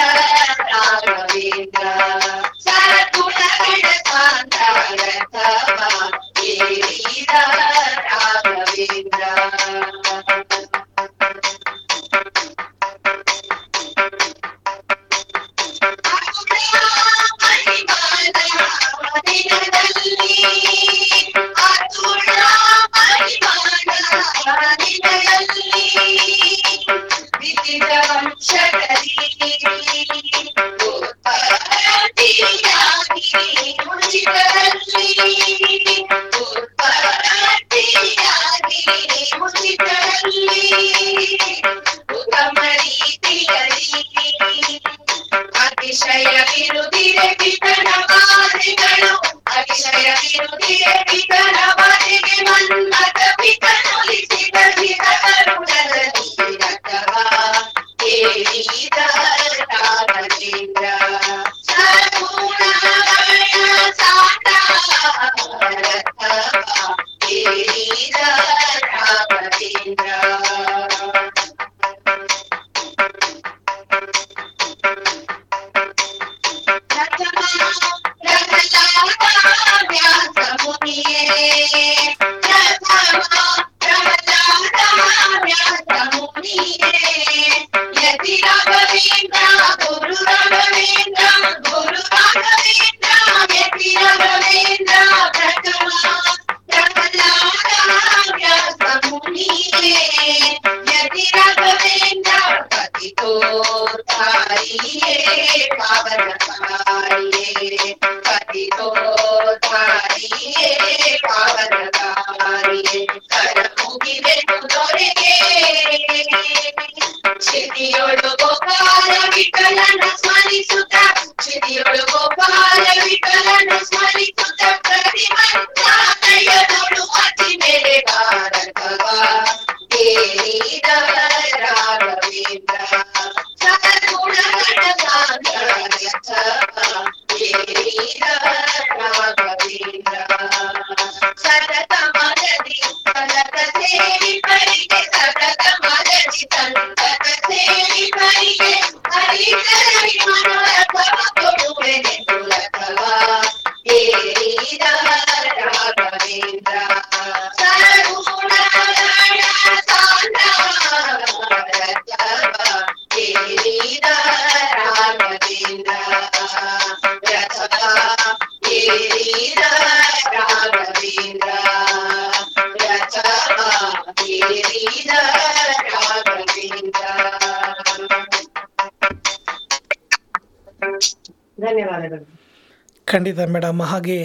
ಖಂಡಿತ ಮೇಡಮ್. ಹಾಗೆ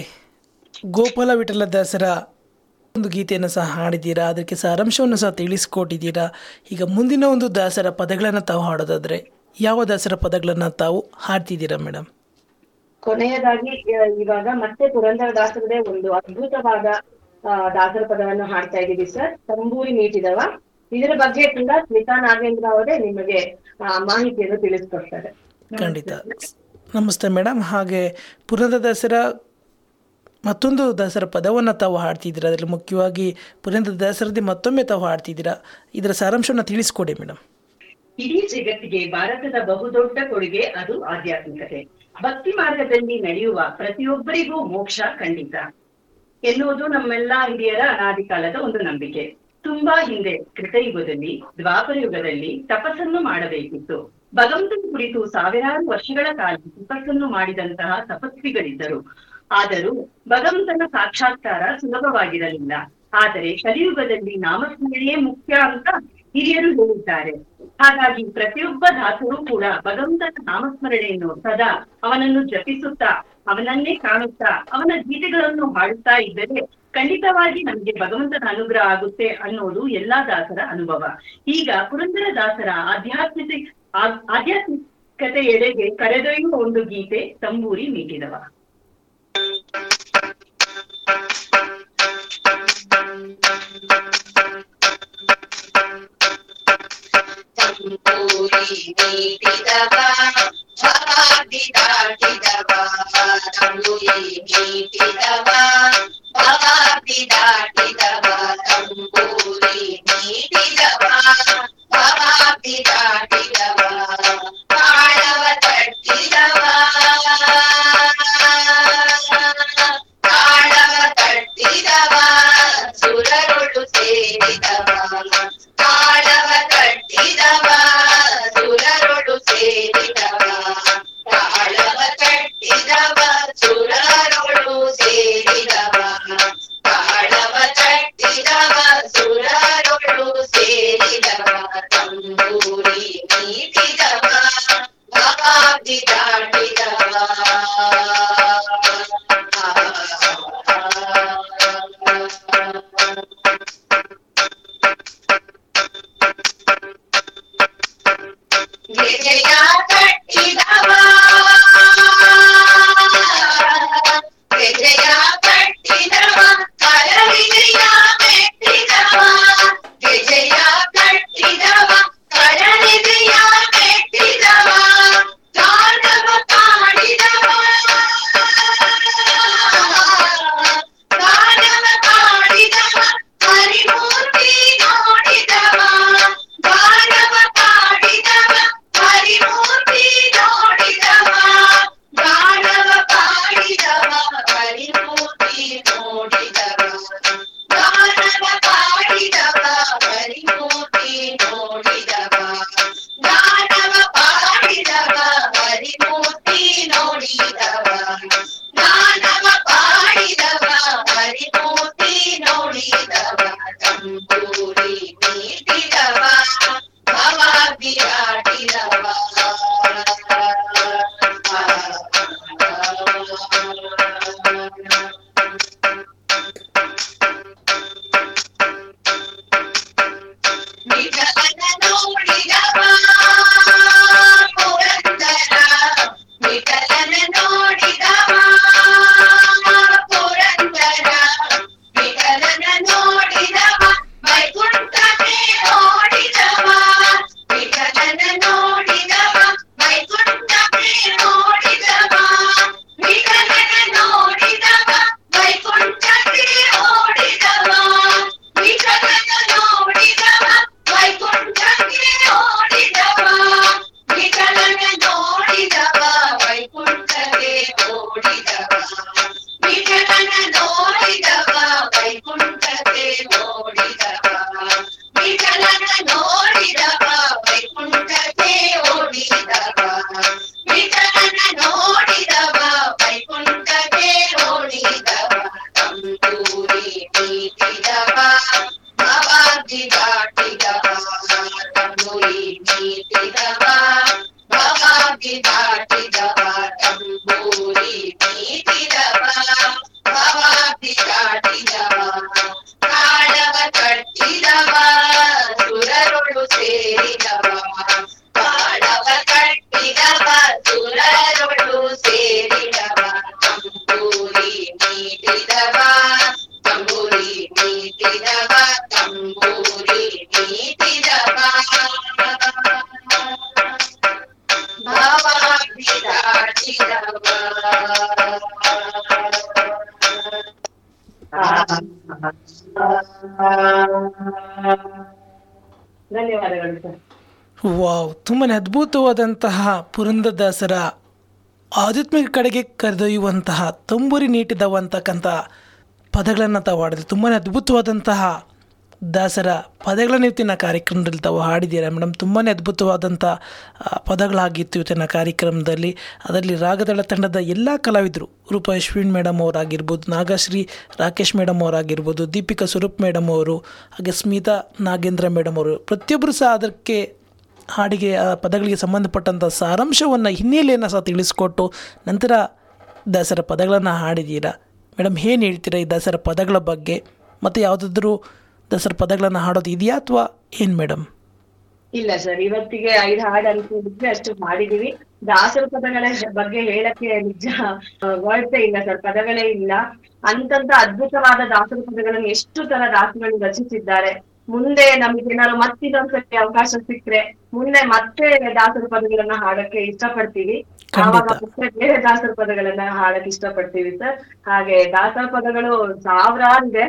ಗೋಪಾಲ ವಿಠಲ ದಾಸರ ಒಂದು ಗೀತೆಯನ್ನು ಸಹ ಹಾಡಿದ್ದೀರಾ? ಅದಕ್ಕೆ ಸಾರಾಂಶವನ್ನು ಸಹ ತಿಳಿಸಿಕೊಟ್ಟಿದ್ದೀರಾ? ಈಗ ಮುಂದಿನ ಒಂದು ದಾಸರ ಪದಗಳನ್ನು ತಾವು ಹಾಡೋದಾದ್ರೆ ಯಾವ ದಾಸರ ಪದಗಳನ್ನು ತಾವು ಹಾಡ್ತಿದ್ದೀರಾ ಮೇಡಮ್? ಕೊನೆಯದಾಗಿ ಇವಾಗ ಮತ್ತೆ ಪುರಂದರ ದಾಸರದೇ ಒಂದು ಅದ್ಭುತವಾದ ದಾಸರ ಪದವನ್ನು ಹಾಡ್ತಾ ಇದ್ದೀವಿ ಸರ್. ತಂಬೂರಿ ಮೀಟಿದವ ಇದರ ಬಗ್ಗೆ ಕೂಡ ಸ್ಮಿತಾ ನಾಗೇಂದ್ರ ಅವರೇ ನಿಮಗೆ ಮಾಹಿತಿಯನ್ನು ತಿಳಿಸ್ಕೊಡ್ತಾರೆ. ಖಂಡಿತ. ನಮಸ್ತೆ ಮೇಡಮ್. ಹಾಗೆ ಪುರಂದರದಾಸರ ಮತ್ತೊಂದು ದಸರಾ ಪದವನ್ನು ತಾವು ಹಾಡ್ತಿದ್ದೀರಾ? ಅದರಲ್ಲಿ ಮುಖ್ಯವಾಗಿ ಪುರಂದ ದಸರದಿ ಮತ್ತೊಮ್ಮೆ ತಾವು ಹಾಡ್ತಿದ್ದೀರಾ? ಇದರ ಸಾರಾಂಶವನ್ನು ತಿಳಿಸ್ಕೊಡಿ ಮೇಡಮ್. ಇಡೀ ಜಗತ್ತಿಗೆ ಭಾರತದ ಬಹುದೊಡ್ಡ ಕೊಡುಗೆ ಅದು ಆಧ್ಯಾತ್ಮಿಕತೆ. ಭಕ್ತಿ ಮಾರ್ಗದಲ್ಲಿ ನಡೆಯುವ ಪ್ರತಿಯೊಬ್ಬರಿಗೂ ಮೋಕ್ಷ ಖಂಡಿತ. ಎನ್ನುವುದು ನಮ್ಮೆಲ್ಲಾ ಹಿರಿಯರ ಅನಾದಿ ಕಾಲದ ಒಂದು ನಂಬಿಕೆ. ತುಂಬಾ ಹಿಂದೆ ಕೃತಯುಗದಲ್ಲಿ, ದ್ವಾಪರ ಯುಗದಲ್ಲಿ ತಪಸ್ಸನ್ನು ಮಾಡಬೇಕಿತ್ತು. ಭಗವಂತನ ಕುರಿತು ಸಾವಿರಾರು ವರ್ಷಗಳ ಕಾಲ ತಪಸ್ಸನ್ನು ಮಾಡಿದಂತಹ ತಪಸ್ವಿಗಳಿದ್ದರು. ಆದರೂ ಭಗವಂತನ ಸಾಕ್ಷಾತ್ಕಾರ ಸುಲಭವಾಗಿರಲಿಲ್ಲ. ಆದರೆ ಕಲಿಯುಗದಲ್ಲಿ ನಾಮಸ್ಮರಣೆಯೇ ಮುಖ್ಯ ಅಂತ ಹಿರಿಯರು ಹೇಳಿದ್ದಾರೆ. ಹಾಗಾಗಿ ಪ್ರತಿಯೊಬ್ಬ ದಾಸರು ಕೂಡ ಭಗವಂತನ ನಾಮಸ್ಮರಣೆಯನ್ನು ಸದಾ ಅವನನ್ನು ಜಪಿಸುತ್ತಾ, ಅವನನ್ನೇ ಕಾಣುತ್ತಾ, ಅವನ ಗೀತೆಗಳನ್ನು ಹಾಡುತ್ತಾ ಇದ್ದರೆ ಖಂಡಿತವಾಗಿ ನಮ್ಗೆ ಭಗವಂತನ ಅನುಗ್ರಹ ಆಗುತ್ತೆ ಅನ್ನೋದು ಎಲ್ಲಾ ದಾಸರ ಅನುಭವ. ಈಗ ಪುರಂದರ ದಾಸರ ಆಧ್ಯಾತ್ಮಿಕ ಆಧ್ಯಾತ್ಮಿಕತೆ ಎಡೆಗೆ ಕರೆದೊಯ್ಯುವ ಒಂದು ಗೀತೆ ತಂಬೂರಿ ಮೀಟಿದವ Thank ಮೀಟಿದವ. ಭವಾಬ್ದಿ ದಾಟಿದವ ತಂಬೂರಿ ಮೀಟಿದವ ಭವಾಬ್ದಿ ಧನ್ಯವಾದಗಳು ಸರ್. ವಾವ್ ತುಂಬಾ ಅದ್ಭುತವಾದಂತಹ ಪುರಂದರದಾಸರ ಆಧ್ಯಾತ್ಮಿಕ ಕಡೆಗೆ ಕರೆದೊಯ್ಯುವಂತಹ ತಂಬೂರಿ ನೀಟಿದವಂತಕ್ಕಂಥ ಪದಗಳನ್ನು ತಾವು ಆಡಿದ್ರು ತುಂಬಾ ಅದ್ಭುತವಾದಂತಹ ದಾಸರ ಪದಗಳ ಇವತ್ತಿನ ಕಾರ್ಯಕ್ರಮದಲ್ಲಿ ತಾವು ಹಾಡಿದ್ದೀರಾ? ಮೇಡಮ್ ತುಂಬಾ ಅದ್ಭುತವಾದಂಥ ಪದಗಳಾಗಿತ್ತು ಇವತ್ತಿನ ಕಾರ್ಯಕ್ರಮದಲ್ಲಿ. ಅದರಲ್ಲಿ ರಾಗದಳ ತಂಡದ ಎಲ್ಲ ಕಲಾವಿದರು ರೂಪ ಅಶ್ವಿನ್ ಮೇಡಮ್ ಅವರಾಗಿರ್ಬೋದು, ನಾಗಶ್ರೀ ರಾಕೇಶ್ ಮೇಡಮ್ ಅವರಾಗಿರ್ಬೋದು, ದೀಪಿಕಾ ಸ್ವರೂಪ್ ಮೇಡಮ್ ಅವರು, ಹಾಗೆ ಸ್ಮಿತಾ ನಾಗೇಂದ್ರ ಮೇಡಮ್ ಅವರು ಪ್ರತಿಯೊಬ್ಬರು ಸಹ ಅದಕ್ಕೆ ಹಾಡಿಗೆ, ಆ, ಪದಗಳಿಗೆ ಸಂಬಂಧಪಟ್ಟಂಥ ಸಾರಾಂಶವನ್ನು ಹಿನ್ನೆಲೆಯನ್ನು ಸಹ ತಿಳಿಸ್ಕೊಟ್ಟು ನಂತರ ದಾಸರ ಪದಗಳನ್ನು ಹಾಡಿದ್ದೀರಾ ಮೇಡಮ್ ಏನು ಹೇಳ್ತೀರಾ ಈ ದಾಸರ ಪದಗಳ ಬಗ್ಗೆ? ಮತ್ತು ಯಾವುದಾದ್ರೂ ದಾಸರ ಪದಗಳನ್ನು ಹಾಡೋದು ಇದೆಯಾ ಅಥವಾ ಏನ್ ಮೇಡಮ್ ಇಲ್ಲ ಸರ್ ಇವತ್ತಿಗೆ ಐದು ಹಾಡು ಅನ್ಕೊಂಡಿದ್ರೆ ಅಷ್ಟು ಮಾಡಿದೀವಿ. ದಾಸರ ಪದಗಳ ಬಗ್ಗೆ ಹೇಳಕ್ಕೆ ನಿಜ ವರ್ಡ್ಸೇ ಇಲ್ಲ ಸರ್ ಪದಗಳೇ ಇಲ್ಲ. ಅಂತಂತ ಅದ್ಭುತವಾದ ದಾಸರ ಪದಗಳನ್ನು ಎಷ್ಟು ತರ ದಾಸಗಳು ರಚಿಸಿದ್ದಾರೆ. ಮುಂದೆ ನಮ್ಗೆ ಏನಾದ್ರು ಮತ್ತಿದೊಂದ್ಸತಿ ಅವಕಾಶ ಸಿಕ್ಕರೆ ಮುಂದೆ ಮತ್ತೆ ದಾಸರ ಪದಗಳನ್ನ ಹಾಡಕ್ಕೆ ಇಷ್ಟಪಡ್ತೀವಿ. ಆವಾಗ ಮತ್ತೆ ಬೇರೆ ದಾಸರ ಪದಗಳನ್ನ ಹಾಡಕ್ ಇಷ್ಟಪಡ್ತೀವಿ ಸರ್. ಹಾಗೆ ದಾಸರ ಪದಗಳು ಸಾವಿರಾರು ಇದೆ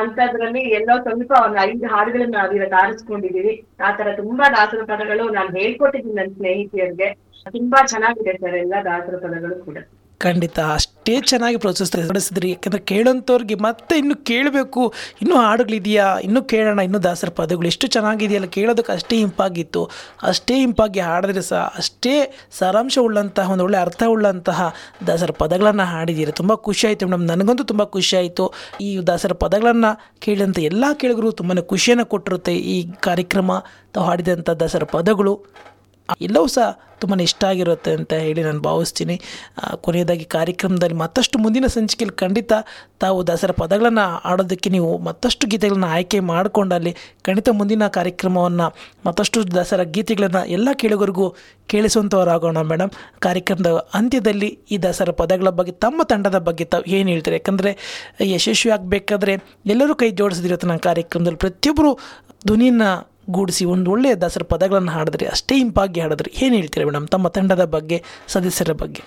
ಅಂತದ್ರಲ್ಲಿ ಎಲ್ಲೋ ಸ್ವಲ್ಪ ಒಂದ್ ಐದು ಹಾಡುಗಳನ್ನ ನಾವಿವತ್ತು ಆರಿಸ್ಕೊಂಡಿದೀವಿ. ಆ ತರ ತುಂಬಾ ದಾಸರ ಪದಗಳು ನಾನು ಹೇಳ್ಕೊಟ್ಟಿದ್ದೀನಿ ನನ್ನ ಸ್ನೇಹಿತೆಯರಿಗೆ ತುಂಬಾ ಚೆನ್ನಾಗಿದೆ ಸರ್ ಎಲ್ಲ ದಾಸರ ಪದಗಳು ಕೂಡ. ಖಂಡಿತ ಅಷ್ಟೇ ಚೆನ್ನಾಗಿ ಪ್ರೋತ್ಸಾಹಿಸಿದ್ರಿ ಯಾಕಂದರೆ ಕೇಳೋಂಥವ್ರಿಗೆ ಮತ್ತೆ ಇನ್ನು ಕೇಳಬೇಕು. ಇನ್ನೂ ಹಾಡುಗಳಿದೆಯಾ? ಇನ್ನೂ ಕೇಳೋಣ, ಇನ್ನೂ ದಾಸರ ಪದಗಳು ಎಷ್ಟು ಚೆನ್ನಾಗಿದೆಯಲ್ಲ. ಕೇಳೋದಕ್ಕೆ ಅಷ್ಟೇ ಇಂಪಾಗಿತ್ತು. ಅಷ್ಟೇ ಇಂಪಾಗಿ ಹಾಡಿದ್ರೆ ಸಹ, ಅಷ್ಟೇ ಸಾರಾಂಶ ಉಳ್ಳಂತಹ, ಒಂದು ಒಳ್ಳೆ ಅರ್ಥ ಉಳ್ಳಂತಹ ದಾಸರ ಪದಗಳನ್ನು ಹಾಡಿದ್ದೀರಿ. ತುಂಬ ಖುಷಿ ಆಯಿತು ಮೇಡಮ್. ನನಗಂತೂ ತುಂಬ ಖುಷಿ ಆಯಿತು. ಈ ದಾಸರ ಪದಗಳನ್ನು ಕೇಳಿದಂಥ ಎಲ್ಲ ಕೇಳಿಗರು ತುಂಬಾ ಖುಷಿಯನ್ನು ಕೊಟ್ಟಿರುತ್ತೆ ಈ ಕಾರ್ಯಕ್ರಮ ತಾವು ಹಾಡಿದಂಥ ದಾಸರ ಪದಗಳು. ಎಲ್ಲವೂ ಸಹ ತುಂಬಾ ಇಷ್ಟ ಆಗಿರುತ್ತೆ ಅಂತ ಹೇಳಿ ನಾನು ಭಾವಿಸ್ತೀನಿ. ಕೊನೆಯದಾಗಿ ಕಾರ್ಯಕ್ರಮದಲ್ಲಿ ಮತ್ತಷ್ಟು ಮುಂದಿನ ಸಂಚಿಕೆಯಲ್ಲಿ ಖಂಡಿತ ತಾವು ದಸರಾ ಪದಗಳನ್ನು ಆಡೋದಕ್ಕೆ ನೀವು ಮತ್ತಷ್ಟು ಗೀತೆಗಳನ್ನ ಆಯ್ಕೆ ಮಾಡಿಕೊಂಡಲ್ಲಿ ಖಂಡಿತ ಮುಂದಿನ ಕಾರ್ಯಕ್ರಮವನ್ನು, ಮತ್ತಷ್ಟು ದಸರಾ ಗೀತೆಗಳನ್ನು ಎಲ್ಲ ಕೇಳುಗರಿಗೂ ಕೇಳಿಸುವಂಥವರಾಗೋಣ ಮೇಡಮ್ ಕಾರ್ಯಕ್ರಮದ ಅಂತ್ಯದಲ್ಲಿ ಈ ದಸರಾ ಪದಗಳ ಬಗ್ಗೆ, ತಮ್ಮ ತಂಡದ ಬಗ್ಗೆ ತಾವು ಏನು ಹೇಳ್ತಾರೆ? ಯಾಕಂದರೆ ಯಶಸ್ವಿ ಆಗಬೇಕಾದ್ರೆ ಎಲ್ಲರೂ ಕೈ ಜೋಡಿಸಿದಿರುತ್ತೆ ನನ್ನ ಕಾರ್ಯಕ್ರಮದಲ್ಲಿ ಪ್ರತಿಯೊಬ್ಬರು ಧ್ವನಿಯನ್ನು ಗೂಡಿಸಿ ಒಂದು ಒಳ್ಳೆಯ ದಾಸರ ಪದಗಳನ್ನು ಹಾಡಿದ್ರೆ, ಅಷ್ಟೇ ಇಂಪಾಗಿ ಹಾಡಿದ್ರೆ ಏನು ಹೇಳ್ತೀರಾ ಮೇಡಮ್? ತಮ್ಮ ತಂಡದ ಬಗ್ಗೆ, ಸದಸ್ಯರ ಬಗ್ಗೆ.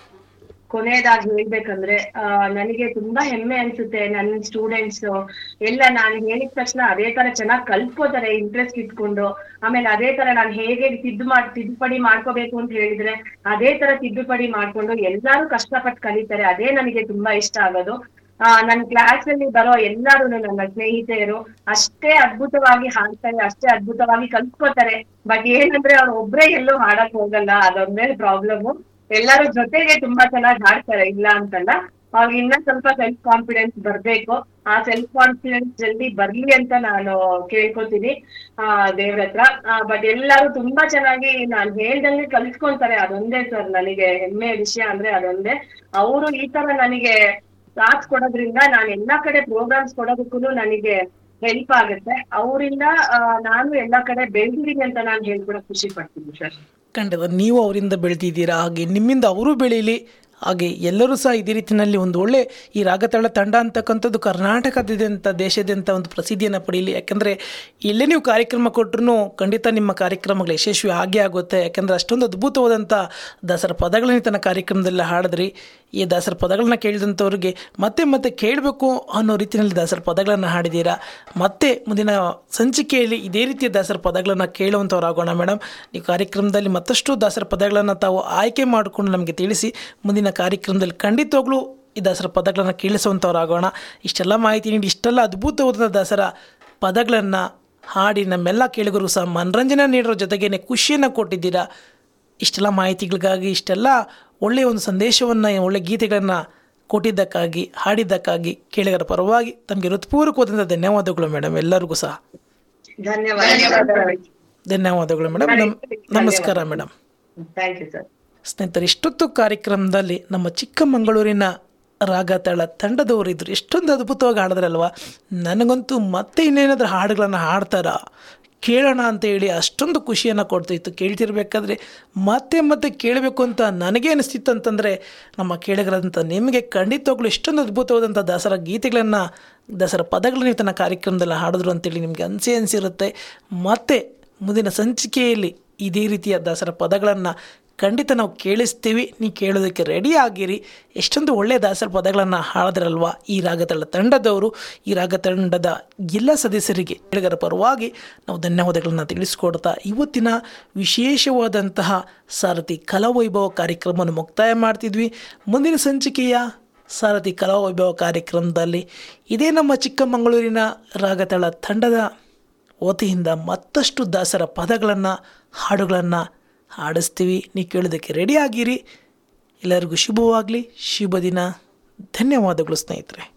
ಕೊನೆಯದಾಗಿ ಹೇಳ್ಬೇಕಂದ್ರೆ ನನಗೆ ತುಂಬಾ ಹೆಮ್ಮೆ ಅನ್ಸುತ್ತೆ ನನ್ನ ಸ್ಟೂಡೆಂಟ್ಸ್ ಎಲ್ಲ ನಾನು ಹೇಳಿದ ತಕ್ಷಣ ಅದೇ ತರ ಚೆನ್ನಾಗಿ ಕಲ್ತ್ಕೋತಾರೆ ಇಂಟ್ರೆಸ್ಟ್ ಇಟ್ಕೊಂಡು. ಆಮೇಲೆ ಅದೇ ತರ ನಾನು ಹೇಗೆ ತಿದ್ದು ಮಾಡ್, ತಿದ್ದುಪಡಿ ಮಾಡ್ಕೋಬೇಕು ಅಂತ ಹೇಳಿದ್ರೆ, ಅದೇ ತರ ತಿದ್ದುಪಡಿ ಮಾಡ್ಕೊಂಡು ಎಲ್ಲಾರು ಕಷ್ಟಪಟ್ಟು ಕಲಿತಾರೆ. ಅದೇ ನನಗೆ ತುಂಬಾ ಇಷ್ಟ ಆಗೋದು. ಆ ನನ್ನ ಕ್ಲಾಸ್ ಅಲ್ಲಿ ಬರೋ ಎಲ್ಲಾರು ನನ್ನ ಸ್ನೇಹಿತೆಯರು ಅಷ್ಟೇ ಅದ್ಭುತವಾಗಿ ಹಾಡ್ತಾರೆ, ಅಷ್ಟೇ ಅದ್ಭುತವಾಗಿ ಕಲ್ತ್ಕೋತಾರೆ. ಬಟ್ ಏನಂದ್ರೆ ಅವ್ರು ಒಬ್ರೇ ಎಲ್ಲೂ ಹಾಡಕ್ ಹೋಗಲ್ಲ, ಅದೊಂದೇ ಪ್ರಾಬ್ಲಮ್ ಎಲ್ಲಾರು ಜೊತೆಗೆ ತುಂಬಾ ಚೆನ್ನಾಗಿ ಹಾಡ್ತಾರೆ, ಇಲ್ಲ ಅಂತಲ್ಲ. ಅವ್ರಿಗೆ ಇನ್ನ ಸ್ವಲ್ಪ ಸೆಲ್ಫ್ ಕಾನ್ಫಿಡೆನ್ಸ್ ಬರ್ಬೇಕು. ಆ ಸೆಲ್ಫ್ ಕಾನ್ಫಿಡೆನ್ಸ್ ಜಲ್ದಿ ಬರ್ಲಿ ಅಂತ ನಾನು ಕೇಳ್ಕೊತೀನಿ, ಆ, ದೇವ್ರ ಹತ್ರ. ಬಟ್ ಎಲ್ಲಾರು ತುಂಬಾ ಚೆನ್ನಾಗಿ ನಾನ್ ಹೇಳ್ದಂಗೆ ಕಲ್ತ್ಕೊಂತಾರೆ, ಅದೊಂದೇ ಸರ್ ನನಗೆ ಹೆಮ್ಮೆಯ ವಿಷಯ ಅಂದ್ರೆ ಅದೊಂದೇ. ಅವರು ಈ ತರ ನನಗೆ ಸಾಥ್ ಕೊಡೋದ್ರಿಂದ ನಾನು ಎಲ್ಲಾ ಕಡೆ ಪ್ರೋಗ್ರಾಮ್ಸ್ ಕೊಡೋದಕ್ಕೂ ನನಗೆ ಹೆಲ್ಪ್ ಆಗುತ್ತೆ. ಅವರಿಂದ ನಾನು ಎಲ್ಲಾ ಕಡೆ ಬೆಳೆದಿದ್ದೀನಿ ಅಂತ ನಾನು ಹೇಳ್ಕೊಡಕ್ ಖುಷಿ ಪಡ್ತೀನಿ ಸರ್. ಖಂಡಿತ. ನೀವು ಅವರಿಂದ ಬೆಳೆದಿದ್ದೀರಾ? ಹಾಗೆ ನಿಮ್ಮಿಂದ ಅವರು ಬೆಳೀಲಿ? ಹಾಗೆ ಎಲ್ಲರೂ ಸಹ ಇದೇ ರೀತಿಯಲ್ಲಿ ಒಂದು ಒಳ್ಳೆ ಈ ರಾಗತಾಳ ತಂಡ ಅಂತಕ್ಕಂಥದ್ದು ಕರ್ನಾಟಕದಾದ್ಯಂತ ದೇಶಾದ್ಯಂತ ಒಂದು ಪ್ರಸಿದ್ಧಿಯನ್ನು ಪಡೀಲಿ. ಯಾಕಂದ್ರೆ ಎಲ್ಲೇ ನೀವು ಕಾರ್ಯಕ್ರಮ ಕೊಟ್ಟರು ಖಂಡಿತ ನಿಮ್ಮ ಕಾರ್ಯಕ್ರಮಗಳು ಯಶಸ್ವಿ ಆಗೇ ಆಗುತ್ತೆ. ಯಾಕಂದ್ರೆ ಅಷ್ಟೊಂದು ಅದ್ಭುತವಾದಂಥ ದಸರಾ ಪದಗಳನ್ನು ತನ್ನ ಕಾರ್ಯಕ್ರಮದಲ್ಲಿ ಹಾಡಿದ್ರಿ. ಈ ದಾಸರ ಪದಗಳನ್ನ ಕೇಳಿದಂಥವ್ರಿಗೆ ಮತ್ತೆ ಮತ್ತೆ ಕೇಳಬೇಕು ಅನ್ನೋ ರೀತಿಯಲ್ಲಿ ದಾಸರ ಪದಗಳನ್ನು ಹಾಡಿದ್ದೀರಾ ಮತ್ತೆ ಮುಂದಿನ ಸಂಚಿಕೆಯಲ್ಲಿ ಇದೇ ರೀತಿಯ ದಾಸರ ಪದಗಳನ್ನು ಕೇಳುವಂಥವ್ರಾಗೋಣ ಮೇಡಮ್ ಈ ಕಾರ್ಯಕ್ರಮದಲ್ಲಿ ಮತ್ತಷ್ಟು ದಾಸರ ಪದಗಳನ್ನು ತಾವು ಆಯ್ಕೆ ಮಾಡಿಕೊಂಡು ನಮಗೆ ತಿಳಿಸಿ ಮುಂದಿನ ಕಾರ್ಯಕ್ರಮದಲ್ಲಿ ಖಂಡಿತವಾಗ್ಲೂ ಈ ದಾಸರ ಪದಗಳನ್ನು ಕೇಳಿಸುವಂಥವ್ರಾಗೋಣ ಇಷ್ಟೆಲ್ಲ ಮಾಹಿತಿ ನೀಡಿ, ಇಷ್ಟೆಲ್ಲ ಅದ್ಭುತವಾದ ದಾಸರ ಪದಗಳನ್ನು ಹಾಡಿ ನಮ್ಮೆಲ್ಲ ಕೇಳಿಗರು ಸಹ ಮನರಂಜನೆ ನೀಡೋ ಜೊತೆಗೇನೆ ಖುಷಿಯನ್ನು ಕೊಟ್ಟಿದ್ದೀರಾ? ಇಷ್ಟೆಲ್ಲ ಮಾಹಿತಿಗಳಿಗಾಗಿ ಇಷ್ಟೆಲ್ಲ ಒಳ್ಳೆಯ ಒಂದು ಸಂದೇಶವನ್ನು ಒಳ್ಳೆಯ ಗೀತೆಗಳನ್ನು ಕೊಟ್ಟಿದ್ದಕ್ಕಾಗಿ ಹಾಡಿದ್ದಕ್ಕಾಗಿ ಕೇಳಿಗರ ಪರವಾಗಿ ತಮಗೆ ಹೃತ್ಪೂರ್ವಕವಾದಂಥ ಧನ್ಯವಾದಗಳು ಮೇಡಮ್ ಎಲ್ಲರಿಗೂ ಸಹ. ಧನ್ಯವಾದಗಳು. ಮೇಡಮ್ ನಮ್ ನಮಸ್ಕಾರ ಮೇಡಮ್ ಸ್ನೇಹಿತರೆ ಇಷ್ಟೊತ್ತು ಕಾರ್ಯಕ್ರಮದಲ್ಲಿ ನಮ್ಮ ಚಿಕ್ಕಮಗಳೂರಿನ ರಾಗ ತಾಳ ತಂಡದವರು ಇದ್ರು ಎಷ್ಟೊಂದು ಅದ್ಭುತವಾಗಿ ಹಾಡಿದ್ರಲ್ವ. ನನಗಂತೂ ಮತ್ತೆ ಇನ್ನೇನಾದ್ರೂ ಹಾಡುಗಳನ್ನು ಹಾಡ್ತಾರಾ? ಕೇಳೋಣ ಅಂತ ಹೇಳಿ ಅಷ್ಟೊಂದು ಖುಷಿಯನ್ನು ಕೊಡ್ತಾಯಿತ್ತು ಕೇಳ್ತಿರ್ಬೇಕಾದ್ರೆ ಮತ್ತೆ ಮತ್ತೆ ಕೇಳಬೇಕು ಅಂತ ನನಗೆ ಅನಿಸ್ತಿತ್ತು ಅಂತಂದರೆ ನಮ್ಮ ಕೇಳಗರಾದಂಥ ನಿಮಗೆ ಖಂಡಿತವಾಗ್ಲೂ ಇಷ್ಟೊಂದು ಅದ್ಭುತವಾದಂಥ ದಸರಾ ಗೀತೆಗಳನ್ನು, ದಸರಾ ಪದಗಳನ್ನ ನೀವು ತನ್ನ ಕಾರ್ಯಕ್ರಮದಲ್ಲಿ ಹಾಡಿದ್ರು ಅಂತೇಳಿ ನಿಮಗೆ ಅನಿಸೇ ಅನಿಸಿರುತ್ತೆ. ಮತ್ತೆ ಮುಂದಿನ ಸಂಚಿಕೆಯಲ್ಲಿ ಇದೇ ರೀತಿಯ ದಸರಾ ಪದಗಳನ್ನು ಖಂಡಿತ ನಾವು ಕೇಳಿಸ್ತೀವಿ, ನೀವು ಕೇಳೋದಕ್ಕೆ ರೆಡಿ ಆಗಿರಿ. ಎಷ್ಟೊಂದು ಒಳ್ಳೆಯ ದಾಸರ ಪದಗಳನ್ನು ಹಾಡಿದ್ರಲ್ವ ಈ ರಾಗತಳ ತಂಡದವರು, ಈ ರಾಗ ತಂಡದ ಎಲ್ಲ ಸದಸ್ಯರಿಗೆ ಕೇಳಿಗರ ಪರವಾಗಿ ನಾವು ಧನ್ಯವಾದಗಳನ್ನು ತಿಳಿಸ್ಕೊಡ್ತಾ ಇವತ್ತಿನ ವಿಶೇಷವಾದಂತಹ ಸಾರಥಿ ಕಲಾವೈಭವ ಕಾರ್ಯಕ್ರಮವನ್ನು ಮುಕ್ತಾಯ ಮಾಡ್ತಿದ್ವಿ. ಮುಂದಿನ ಸಂಚಿಕೆಯ ಸಾರಥಿ ಕಲಾವೈಭವ ಕಾರ್ಯಕ್ರಮದಲ್ಲಿ ಇದೇ ನಮ್ಮ ಚಿಕ್ಕಮಗಳೂರಿನ ರಾಗತಳ ತಂಡದ ವತಿಯಿಂದ ಮತ್ತಷ್ಟು ದಾಸರ ಪದಗಳನ್ನು, ಹಾಡುಗಳನ್ನು ಹಾಡಿಸ್ತೀವಿ. ನೀವು ಕೇಳೋದಕ್ಕೆ ರೆಡಿ ಆಗಿರಿ. ಎಲ್ಲರಿಗೂ ಶುಭವಾಗಲಿ. ಶುಭ ದಿನ. ಧನ್ಯವಾದಗಳು ಸ್ನೇಹಿತರೆ.